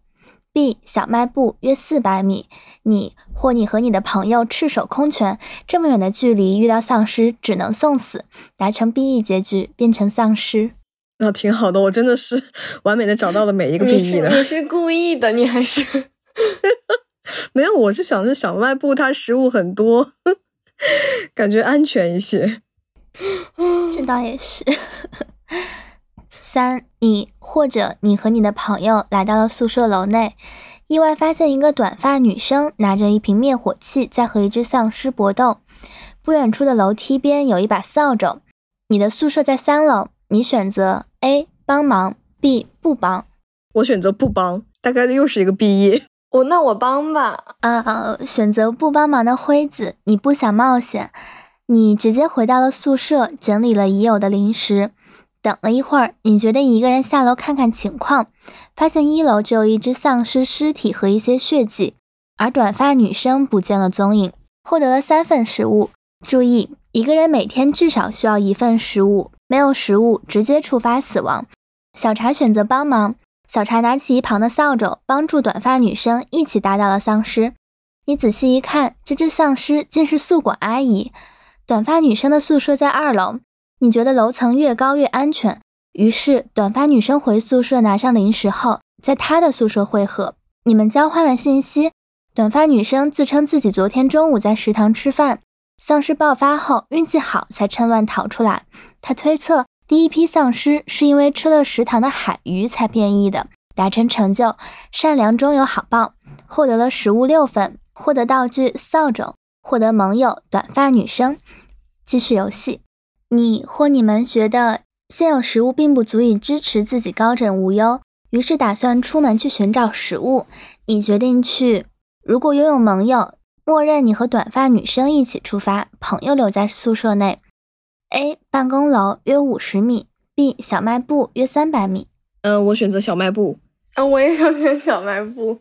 B 小卖部约四百米，你或你和你的朋友赤手空拳，这么远的距离遇到丧尸只能送死，达成 B E 结局变成丧尸。那挺好的，我真的是 完美的找到了每一个 B E 的。你是故意的，你还是 没有？我是想着小卖部它食物很多，感觉安全一些。这倒也是。三，你或者你和你的朋友来到了宿舍楼内，意外发现一个短发女生拿着一瓶灭火器在和一只丧尸搏斗。不远处的楼梯边有一把扫帚。你的宿舍在三楼，你选择 A 帮忙，B 不帮。我选择不帮，大概率又是一个 B。我 那我帮吧。啊，选择不帮忙的辉子，你不想冒险，你直接回到了宿舍，整理了已有的零食。等了一会儿，你决定一个人下楼看看情况，发现一楼只有一只丧尸尸体和一些血迹，而短发女生不见了踪影。获得了三份食物，注意，一个人每天至少需要一份食物，没有食物直接触发死亡。小茶选择帮忙，小茶拿起一旁的扫帚，帮助短发女生一起打倒了丧尸。你仔细一看，这只丧尸竟是宿管阿姨。短发女生的宿舍在二楼。你觉得楼层越高越安全，于是短发女生回宿舍拿上零食后，在她的宿舍汇合。你们交换了信息。短发女生自称自己昨天中午在食堂吃饭，丧尸爆发后运气好才趁乱逃出来。他推测第一批丧尸是因为吃了食堂的海鱼才变异的。达成成就，善良终有好报，获得了食物六份，获得道具扫帚，获得盟友短发女生。继续游戏。你或你们觉得现有食物并不足以支持自己高枕无忧，于是打算出门去寻找食物。你决定去如果拥有盟友，默认你和短发女生一起出发，朋友留在宿舍内。A 办公楼约五十米，B 小卖部约三百米。嗯，我选择小卖部。嗯，我也想选小卖部。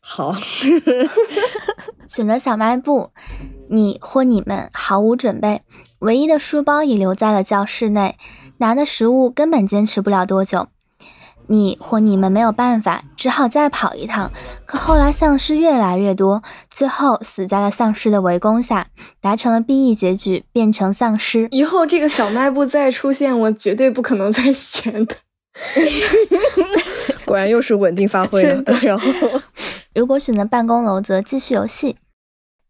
好，选择小卖部，你或你们毫无准备，唯一的书包也留在了教室内，拿的食物根本坚持不了多久。你或你们没有办法，只好再跑一趟。可后来丧尸越来越多，最后死在了丧尸的围攻下，达成了 B E 结局，变成丧尸。以后这个小卖部再出现，我绝对不可能再选的。果然又是稳定发挥的。然后，如果选择办公楼，则继续游戏。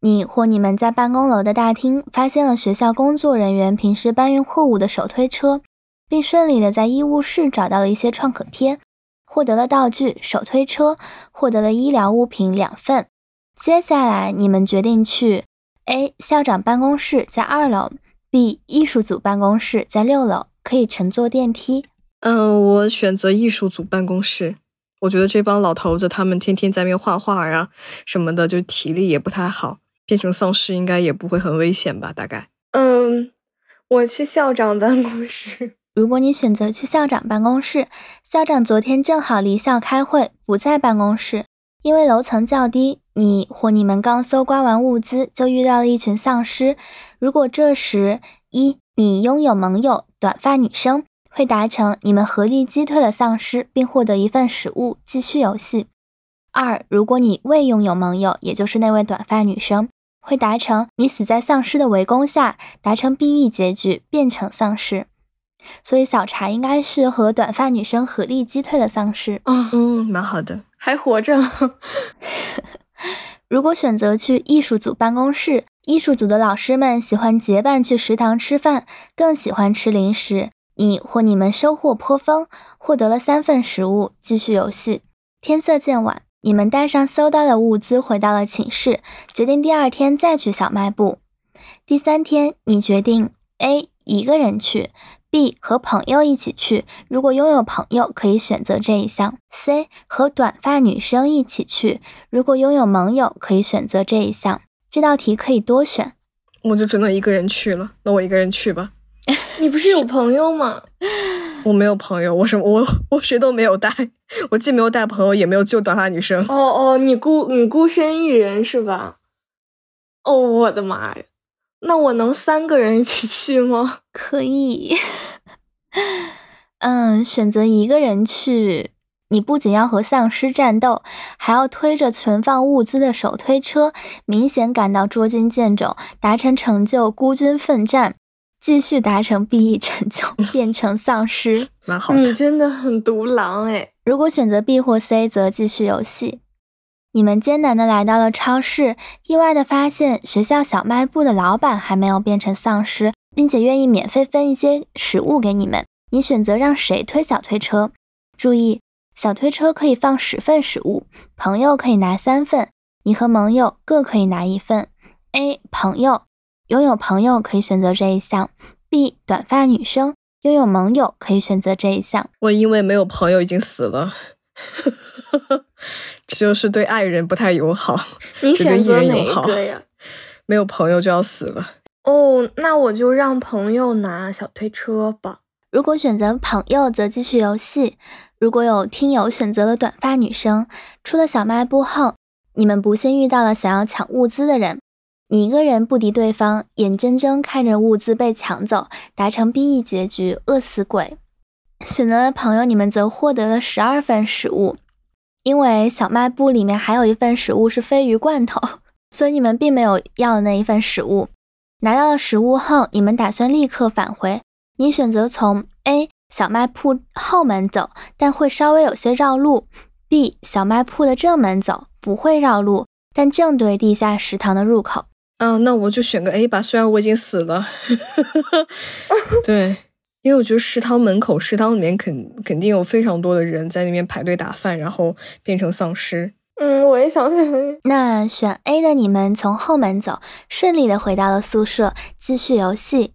你或你们在办公楼的大厅发现了学校工作人员平时搬运货物的手推车，并顺利的在医务室找到了一些创可贴，获得了道具手推车，获得了医疗物品两份。接下来，你们决定去 A 校长办公室，在二楼；B 艺术组办公室，在六楼，可以乘坐电梯。嗯，我选择艺术组办公室。我觉得这帮老头子他们天天在那边画画啊什么的，就体力也不太好，变成丧尸应该也不会很危险吧？大概。嗯，我去校长办公室。如果你选择去校长办公室，校长昨天正好离校开会，不在办公室，因为楼层较低。你或你们刚搜刮完物资，就遇到了一群丧尸。如果这时一你拥有盟友短发女生。会达成你们合力击退了丧尸，并获得一份食物，继续游戏。二，如果你未拥有盟友，也就是那位短发女生，会达成你死在丧尸的围攻下，达成 B E 结局，变成丧尸。所以小茶应该是和短发女生合力击退了丧尸。嗯嗯，蛮好的，还活着。如果选择去艺术组办公室，艺术组的老师们喜欢结伴去食堂吃饭，更喜欢吃零食。你或你们收获颇丰，获得了三份食物，继续游戏。天色渐晚，你们带上搜到的物资回到了寝室，决定第二天再去小卖部。第三天，你决定 A 一个人去，B 和朋友一起去。如果拥有朋友，可以选择这一项。C 和短发女生一起去，如果拥有盟友，可以选择这一项。这道题可以多选，我就只能一个人去了。那我一个人去吧。你不是有朋友吗？我没有朋友，我什么我我谁都没有带，我既没有带朋友，也没有救短发女生。哦哦，你孤你孤身一人是吧？哦，我的妈呀！那我能三个人一起去吗？可以。嗯，选择一个人去，你不仅要和丧尸战斗，还要推着存放物资的手推车，明显感到捉襟见肘，达成成就，孤军奋战。继续达成 B E 成就，变成丧尸，蛮好的。你真的很独狼哎！如果选择 B 或 C，则继续游戏。你们艰难的来到了超市，意外的发现学校小卖部的老板还没有变成丧尸，并且愿意免费分一些食物给你们。你选择让谁推小推车？注意，小推车可以放十份食物，朋友可以拿三份，你和盟友各可以拿一份。A 朋友。拥有朋友可以选择这一项。B 短发女生拥有盟友可以选择这一项。我因为没有朋友已经死了，就是对爱人不太友好。你选择哪一个呀？没有朋友就要死了。哦，那我就让朋友拿小推车吧。如果选择朋友，则继续游戏。如果有听友选择了短发女生，出了小卖部后，你们不幸遇到了想要抢物资的人。你一个人不敌对方，眼睁睁看着物资被抢走，达成 B E 结局，饿死鬼。选择了朋友，你们则获得了十二份食物，因为小卖部里面还有一份食物是鲱鱼罐头，所以你们并没有要那一份食物。拿到了食物后，你们打算立刻返回。你选择从 A 小卖铺后门走，但会稍微有些绕路；B 小卖铺的正门走，不会绕路，但正对地下食堂的入口。嗯，那我就选个 A 吧，虽然我已经死了。对，因为我觉得食堂门口，食堂里面肯肯定有非常多的人在那边排队打饭，然后变成丧尸。嗯，我也想选。那选 A 的你们从后门走，顺利的回到了宿舍，继续游戏。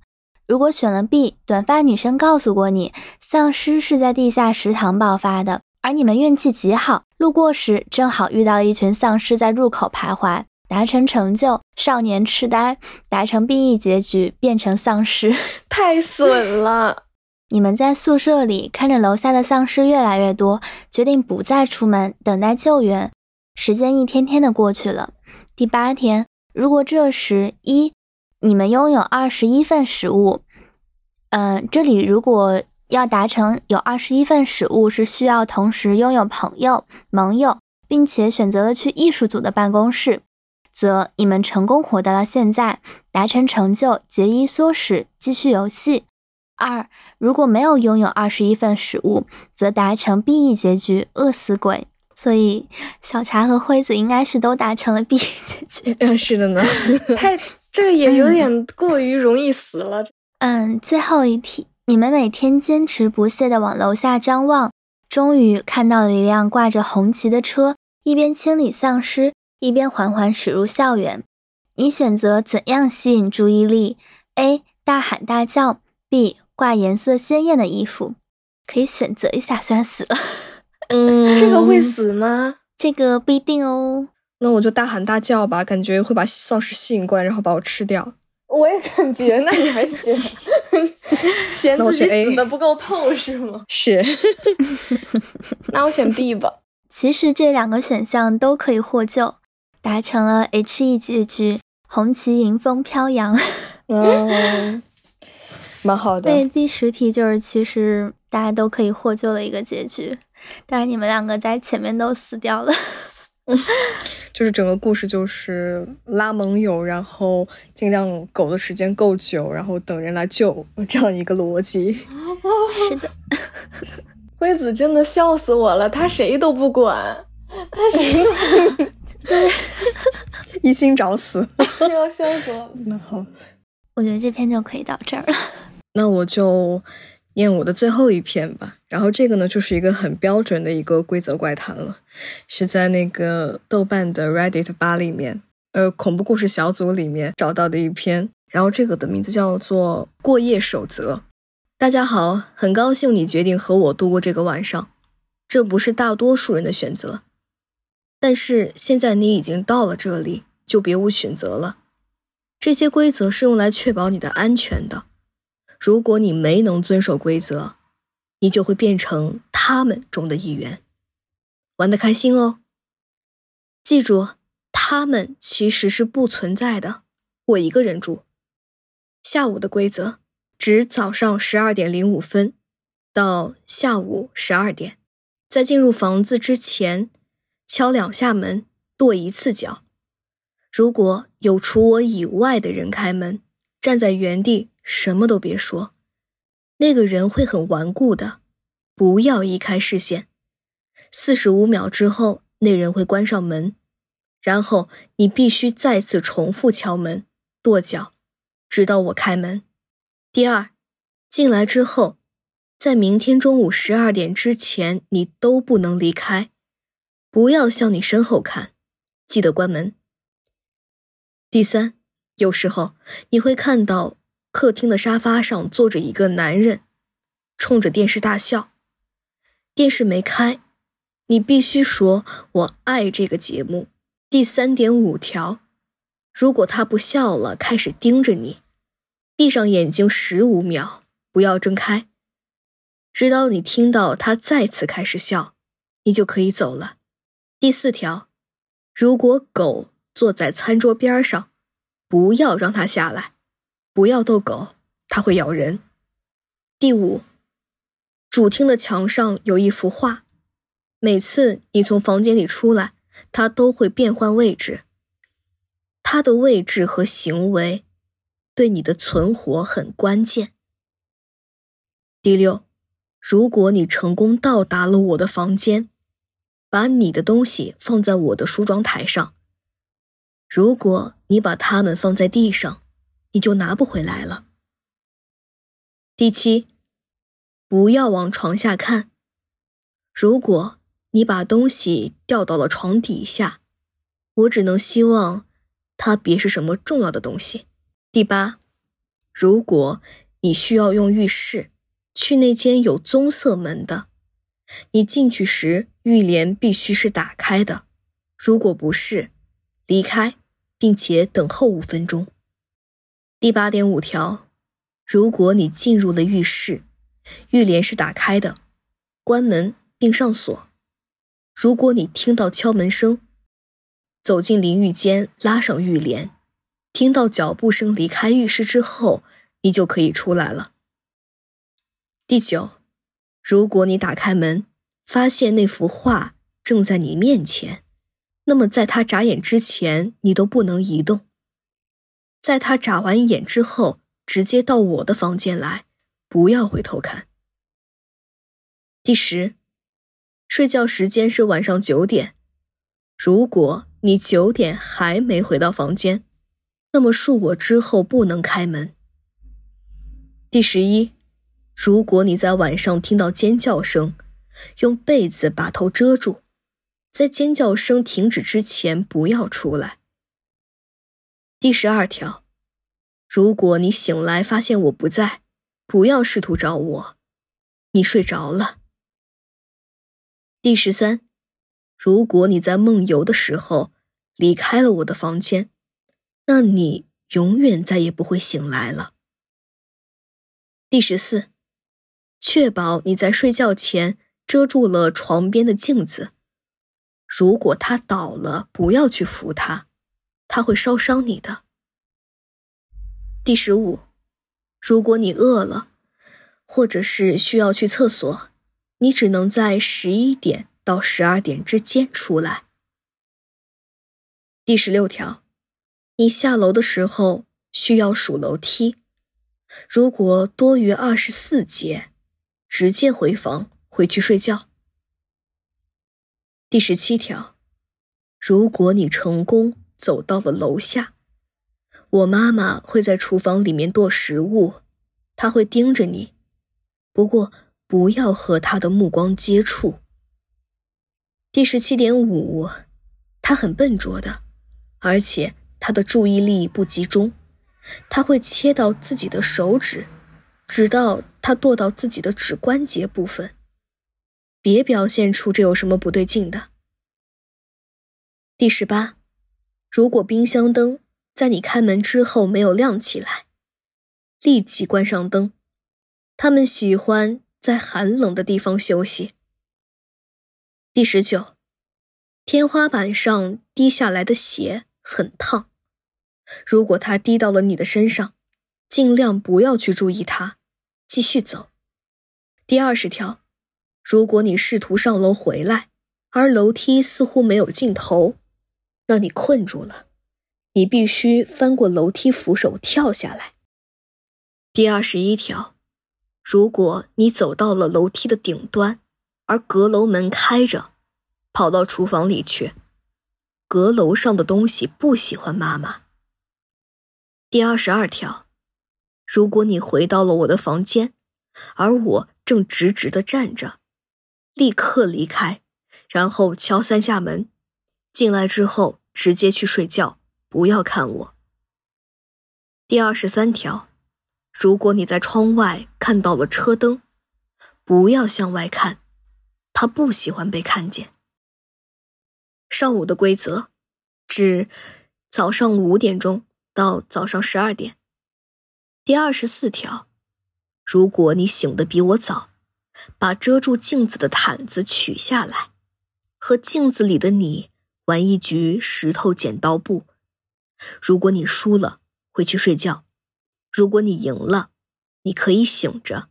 如果选了 B，短发女生告诉过你，丧尸是在地下食堂爆发的，而你们运气极好，路过时正好遇到一群丧尸在入口徘徊，达成成就，少年痴呆，达成 BE 结局，变成丧尸，太损了。你们在宿舍里看着楼下的丧尸越来越多，决定不再出门等待救援。时间一天天的过去了，第八天，如果这时一你们拥有二十一份食物，嗯，这里如果要达成有二十一份食物，是需要同时拥有朋友、盟友，并且选择了去艺术组的办公室，则你们成功活到了现在，达成成就，节衣缩食，继续游戏。二，如果没有拥有二十一份食物，则达成 BE 结局，饿死鬼。所以小茶和辉子应该是都达成了 BE 结局。嗯，是的呢。太，这个也有点过于容易死了。嗯，最后一题，你们每天坚持不懈地往楼下张望，终于看到了一辆挂着红旗的车，一边清理丧尸，一边缓缓驶入校园。你选择怎样吸引注意力？A. 大喊大叫。B. 挂颜色鲜艳的衣服，可以选择一下。虽然死了，嗯，这个会死吗？这个不一定哦。那我就大喊大叫吧，感觉会把丧尸吸引过来，然后把我吃掉。我也感觉，那你还嫌，嫌自己死的不够透是吗？是。那我选 B 吧。其实这两个选项都可以获救，达成了 HE 结局，红旗迎风飘扬。嗯。蛮好的。对，第十题就是其实大家都可以获救的一个结局，但是你们两个在前面都死掉了。就是整个故事就是拉盟友，然后尽量苟的时间够久，然后等人来救这样一个逻辑。是的，辉子真的笑死我了，他谁都不管，他谁都不 对，一心找死，要笑死了。那好，我觉得这篇就可以到这儿了。那我就念我的最后一篇吧。然后这个呢，就是一个很标准的一个规则怪谈了，是在那个豆瓣的 Reddit 吧里面，呃，恐怖故事小组里面找到的一篇。然后这个的名字叫做《过夜守则》。大家好，很高兴你决定和我度过这个晚上。这不是大多数人的选择，但是现在你已经到了这里，就别无选择了。这些规则是用来确保你的安全的。如果你没能遵守规则，你就会变成他们中的一员。玩得开心哦！记住，他们其实是不存在的。我一个人住。下午的规则，指早上十二点零五分到下午十二点，在进入房子之前，敲两下门，跺一次脚。如果有除我以外的人开门，站在原地。什么都别说，那个人会很顽固的。不要移开视线。四十五秒之后，那人会关上门，然后你必须再次重复敲门、跺脚，直到我开门。第二，进来之后，在明天中午十二点之前，你都不能离开，不要向你身后看，记得关门。第三，有时候你会看到。客厅的沙发上坐着一个男人，冲着电视大笑。电视没开，你必须说“我爱这个节目”。第三点五条，如果他不笑了，开始盯着你，闭上眼睛十五秒，不要睁开，直到你听到他再次开始笑，你就可以走了。第四条，如果狗坐在餐桌边上，不要让它下来。不要逗狗，它会咬人。第五，主厅的墙上有一幅画，每次你从房间里出来，它都会变换位置。它的位置和行为对你的存活很关键。第六，如果你成功到达了我的房间，把你的东西放在我的梳妆台上。如果你把它们放在地上，你就拿不回来了。第七，不要往床下看。如果你把东西掉到了床底下，我只能希望它别是什么重要的东西。第八，如果你需要用浴室，去那间有棕色门的，你进去时浴帘必须是打开的，如果不是，离开，并且等候五分钟。第八点五条，如果你进入了浴室，浴帘是打开的，关门并上锁。如果你听到敲门声，走进淋浴间，拉上浴帘，听到脚步声离开浴室之后，你就可以出来了。第九，如果你打开门，发现那幅画正在你面前，那么在他眨眼之前，你都不能移动。在他眨完眼之后，直接到我的房间来，不要回头看。第十，睡觉时间是晚上九点。如果你九点还没回到房间，那么恕我之后不能开门。第十一，如果你在晚上听到尖叫声，用被子把头遮住，在尖叫声停止之前不要出来。第十二条，如果你醒来发现我不在，不要试图找我，你睡着了。第十三，如果你在梦游的时候离开了我的房间，那你永远再也不会醒来了。第十四，确保你在睡觉前遮住了床边的镜子，如果他倒了，不要去扶他，他会烧伤你的。第十五，如果你饿了，或者是需要去厕所，你只能在十一点到十二点之间出来。第十六条，你下楼的时候需要数楼梯，如果多于二十四节，直接回房回去睡觉。第十七条，如果你成功。走到了楼下，我妈妈会在厨房里面剁食物，她会盯着你，不过不要和她的目光接触。第十七点五，她很笨拙的，而且她的注意力不集中，她会切到自己的手指，直到她剁到自己的指关节部分。别表现出这有什么不对劲的。第十八。如果冰箱灯在你开门之后没有亮起来，立即关上灯。他们喜欢在寒冷的地方休息。第十九，天花板上滴下来的血很烫，如果它滴到了你的身上，尽量不要去注意它，继续走。第二十条，如果你试图上楼回来，而楼梯似乎没有尽头。那你困住了，你必须翻过楼梯扶手跳下来。第二十一条，如果你走到了楼梯的顶端，而阁楼门开着，跑到厨房里去。阁楼上的东西不喜欢妈妈。第二十二条，如果你回到了我的房间，而我正直直的站着，立刻离开，然后敲三下门，进来之后。直接去睡觉，不要看我。第二十三条，如果你在窗外看到了车灯，不要向外看，他不喜欢被看见。上午的规则，指早上五点钟到早上十二点。第二十四条，如果你醒得比我早，把遮住镜子的毯子取下来，和镜子里的你。玩一局石头剪刀布，如果你输了，回去睡觉；如果你赢了，你可以醒着，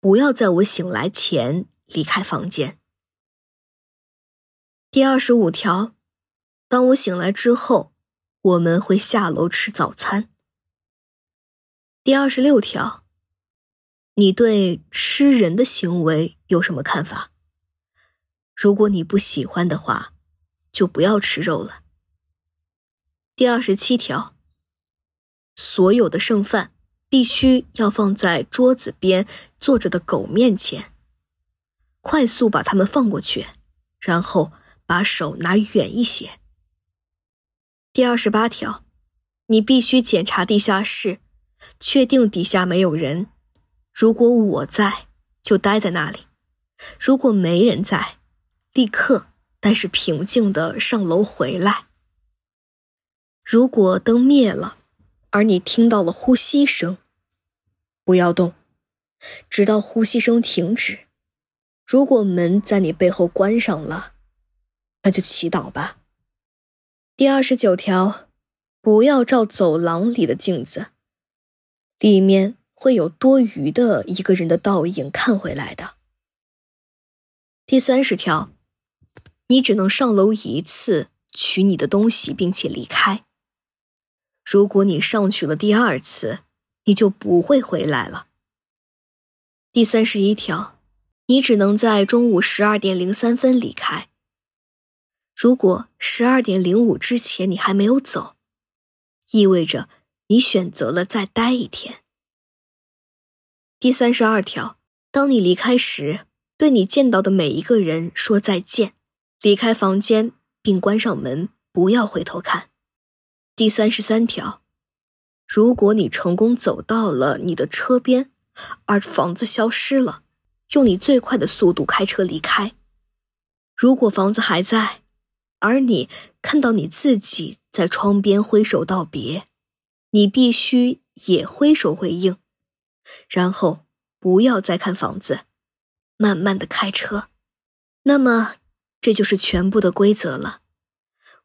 不要在我醒来前离开房间。第二十五条，当我醒来之后，我们会下楼吃早餐。第二十六条，你对吃人的行为有什么看法？如果你不喜欢的话。就不要吃肉了。第二十七条，所有的剩饭必须要放在桌子边坐着的狗面前，快速把它们放过去，然后把手拿远一些。第二十八条，你必须检查地下室，确定底下没有人。如果我在，就待在那里；如果没人在，立刻但是平静的上楼回来。如果灯灭了，而你听到了呼吸声，不要动，直到呼吸声停止。如果门在你背后关上了，那就祈祷吧。第二十九条，不要照走廊里的镜子，里面会有多余的一个人的倒影看回来的。第三十条，你只能上楼一次，取你的东西，并且离开。如果你上去了第二次，你就不会回来了。第三十一条，你只能在中午十二点零三分离开。如果十二点零五之前你还没有走，意味着你选择了再待一天。第三十二条，当你离开时，对你见到的每一个人说再见，离开房间并关上门，不要回头看。第三十三条，如果你成功走到了你的车边，而房子消失了，用你最快的速度开车离开。如果房子还在，而你看到你自己在窗边挥手道别，你必须也挥手回应，然后不要再看房子，慢慢的开车。那么，这就是全部的规则了。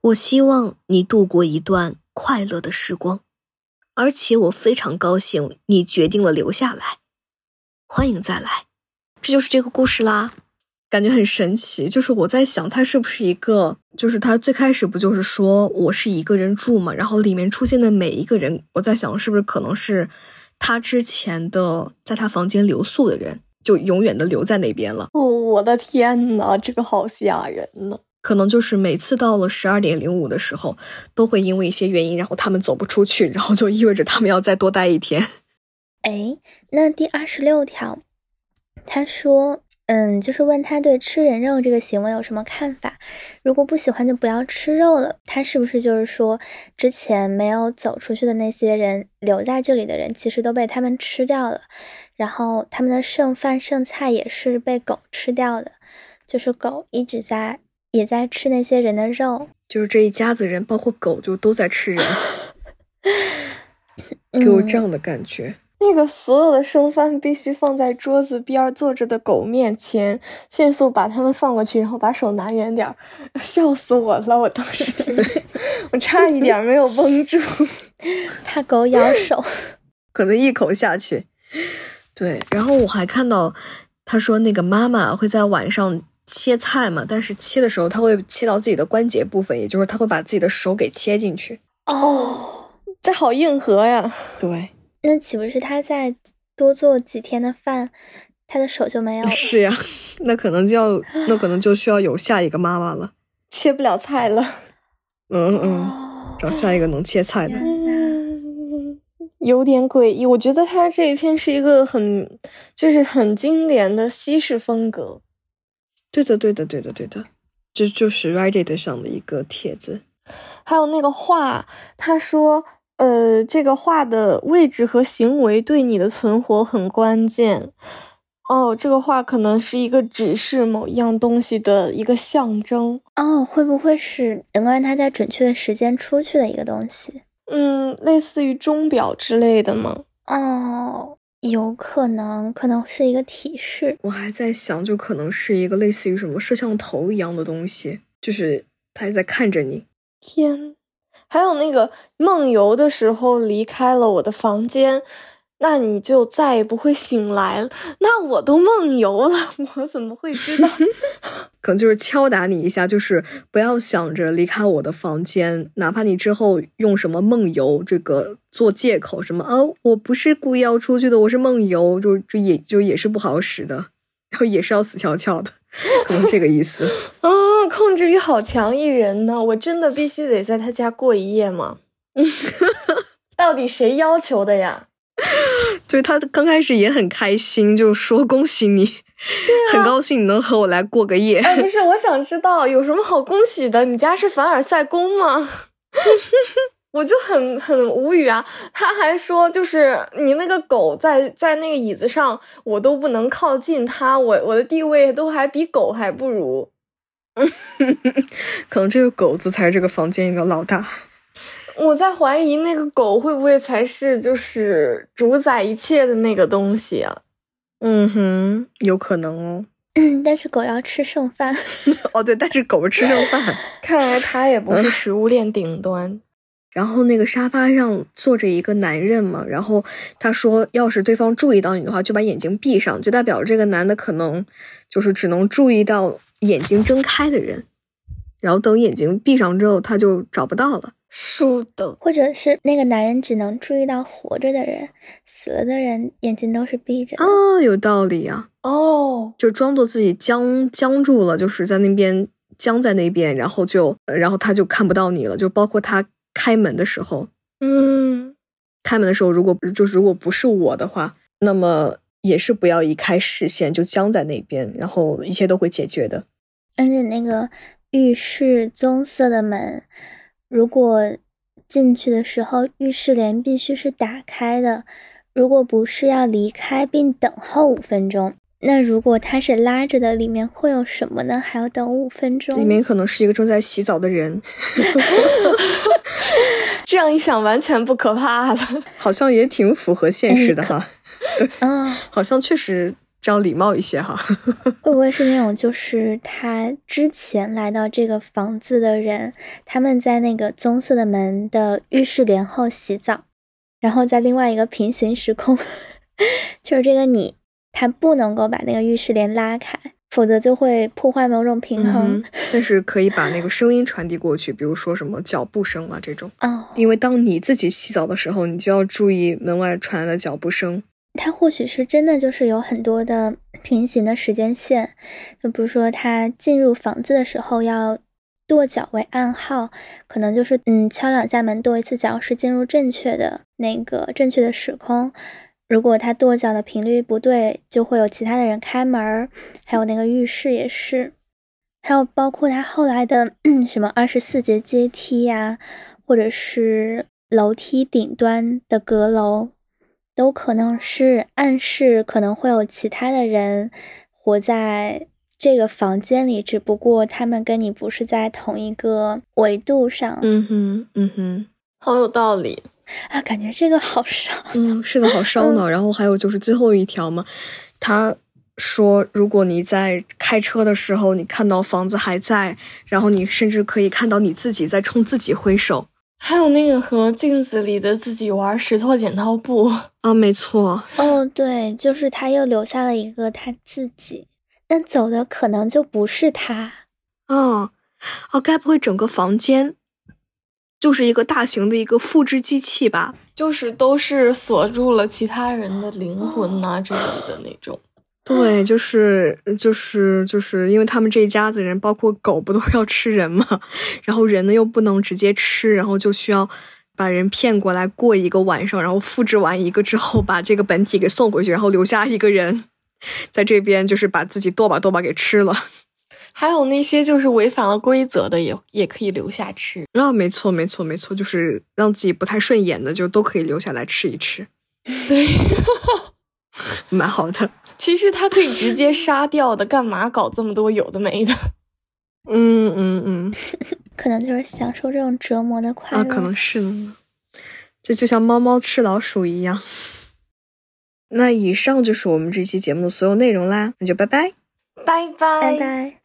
我希望你度过一段。快乐的时光，而且我非常高兴你决定了留下来。欢迎再来，这就是这个故事啦。感觉很神奇，就是我在想，他是不是一个，就是他最开始不就是说我是一个人住嘛？然后里面出现的每一个人，我在想是不是可能是他之前的在他房间留宿的人，就永远的留在那边了。哦，我的天呐，这个好吓人呢。可能就是每次到了十二点零五的时候，都会因为一些原因，然后他们走不出去，然后就意味着他们要再多待一天。哎，那第二十六条，他说，嗯，就是问他对吃人肉这个行为有什么看法？如果不喜欢就不要吃肉了。他是不是就是说，之前没有走出去的那些人，留在这里的人，其实都被他们吃掉了，然后他们的剩饭剩菜也是被狗吃掉的，就是狗一直在。也在吃那些人的肉，就是这一家子人，包括狗，就都在吃人 给我这样的感觉。那个所有的剩饭必须放在桌子边坐着的狗面前，迅速把它们放过去，然后把手拿远点儿，笑死我了！我当时，我差一点没有绷住，怕狗咬手，可能一口下去。对，然后我还看到他说，那个妈妈会在晚上。切菜嘛，但是切的时候他会切到自己的关节部分，也就是他会把自己的手给切进去。哦，这好硬核呀！对，那岂不是他再多做几天的饭，他的手就没有了？是呀，那可能就要，那可能就需要有下一个妈妈了，切不了菜了。嗯嗯，找下一个能切菜的。有点诡异，我觉得他这一篇是一个很，就是很经典的西式风格。对的，对的，对的，对的，这就是 Reddit 上的一个帖子。还有那个画，他说，呃，这个画的位置和行为对你的存活很关键。哦，这个画可能是一个指示某一样东西的一个象征。哦，会不会是能够让他在准确的时间出去的一个东西？嗯，类似于钟表之类的吗？哦。有可能，可能是一个提示。我还在想，就可能是一个类似于什么摄像头一样的东西，就是他在看着你。天，还有那个梦游的时候离开了我的房间。那你就再也不会醒来了。那我都梦游了，我怎么会知道？可能就是敲打你一下，就是不要想着离开我的房间，哪怕你之后用什么梦游这个做借口，什么啊，我不是故意要出去的，我是梦游，就就也就也是不好使的，然后也是要死翘翘的，可能这个意思。啊，控制欲好强，一人呢，我真的必须得在他家过一夜吗？到底谁要求的呀？对他刚开始也很开心，就说恭喜你，很高兴你能和我来过个夜。哎，不是，我想知道有什么好恭喜的？你家是凡尔赛宫吗？我就很很无语啊！他还说，就是你那个狗在在那个椅子上，我都不能靠近它，我我的地位都还比狗还不如。可能这个狗子才是这个房间里的老大。我在怀疑那个狗会不会才是就是主宰一切的那个东西啊？嗯哼，有可能哦。但是狗要吃剩饭。哦，对，但是狗吃剩饭。看来它也不是食物链顶端。然后那个沙发上坐着一个男人嘛，然后他说，要是对方注意到你的话，就把眼睛闭上，就代表这个男的可能就是只能注意到眼睛睁开的人，然后等眼睛闭上之后，他就找不到了。是的，或者是那个男人只能注意到活着的人，死了的人眼睛都是闭着的。啊，有道理啊。哦，就装作自己僵僵住了，就是在那边僵在那边，然后就然后他就看不到你了，就包括他。开门的时候，嗯，开门的时候，如果就是如果不是我的话，那么也是不要移开视线，就僵在那边，然后一切都会解决的。而且那个浴室棕色的门，如果进去的时候浴室帘必须是打开的，如果不是要离开并等候五分钟。那如果它是拉着的，里面会有什么呢？还要等五分钟？里面可能是一个正在洗澡的人。这样一想，完全不可怕了。好像也挺符合现实的哈。嗯，好像确实这样礼貌一些哈。会不会是那种，就是他之前来到这个房子的人，他们在那个棕色的门的浴室帘后洗澡，然后在另外一个平行时空，就是这个你。他不能够把那个浴室帘拉开，否则就会破坏某种平衡。但是可以把那个声音传递过去，比如说什么脚步声啊这种。哦，因为当你自己洗澡的时候，你就要注意门外传来的脚步声。它或许是真的就是有很多的平行的时间线，就比如说他进入房子的时候要跺脚为暗号，可能就是嗯敲两下门跺一次脚是进入正确的那个正确的时空。如果他跺脚的频率不对，就会有其他的人开门儿，还有那个浴室也是，还有包括他后来的 什么二十四节阶梯呀，或者是楼梯顶端的阁楼，都可能是暗示可能会有其他的人活在这个房间里，只不过他们跟你不是在同一个维度上。嗯哼，嗯哼，好有道理。啊，感觉这个好烧。嗯，是的，好烧脑。然后还有就是最后一条嘛，他说，如果你在开车的时候，你看到房子还在，然后你甚至可以看到你自己在冲自己挥手。还有那个和镜子里的自己玩石头剪刀布啊，没错。哦，对，就是他又留下了一个他自己，但走的可能就不是他。哦，哦，该不会整个房间？就是一个大型的一个复制机器吧，就是都是锁住了其他人的灵魂呐之类的那种。对，就是就是就是因为他们这一家子人，包括狗不都要吃人嘛，然后人呢又不能直接吃，然后就需要把人骗过来过一个晚上，然后复制完一个之后，把这个本体给送回去，然后留下一个人 在这边，就是把自己剁吧剁吧给吃了。还有那些就是违反了规则的，也也可以留下吃。啊，没错，没错，没错，就是让自己不太顺眼的，就都可以留下来吃一吃。对，蛮好的。其实他可以直接杀掉的，干嘛搞这么多有的没的？嗯嗯嗯，可能就是享受这种折磨的快乐。啊，可能是呢。这就像猫猫吃老鼠一样。那以上就是我们这期节目的所有内容啦，那就拜拜，拜拜，拜拜。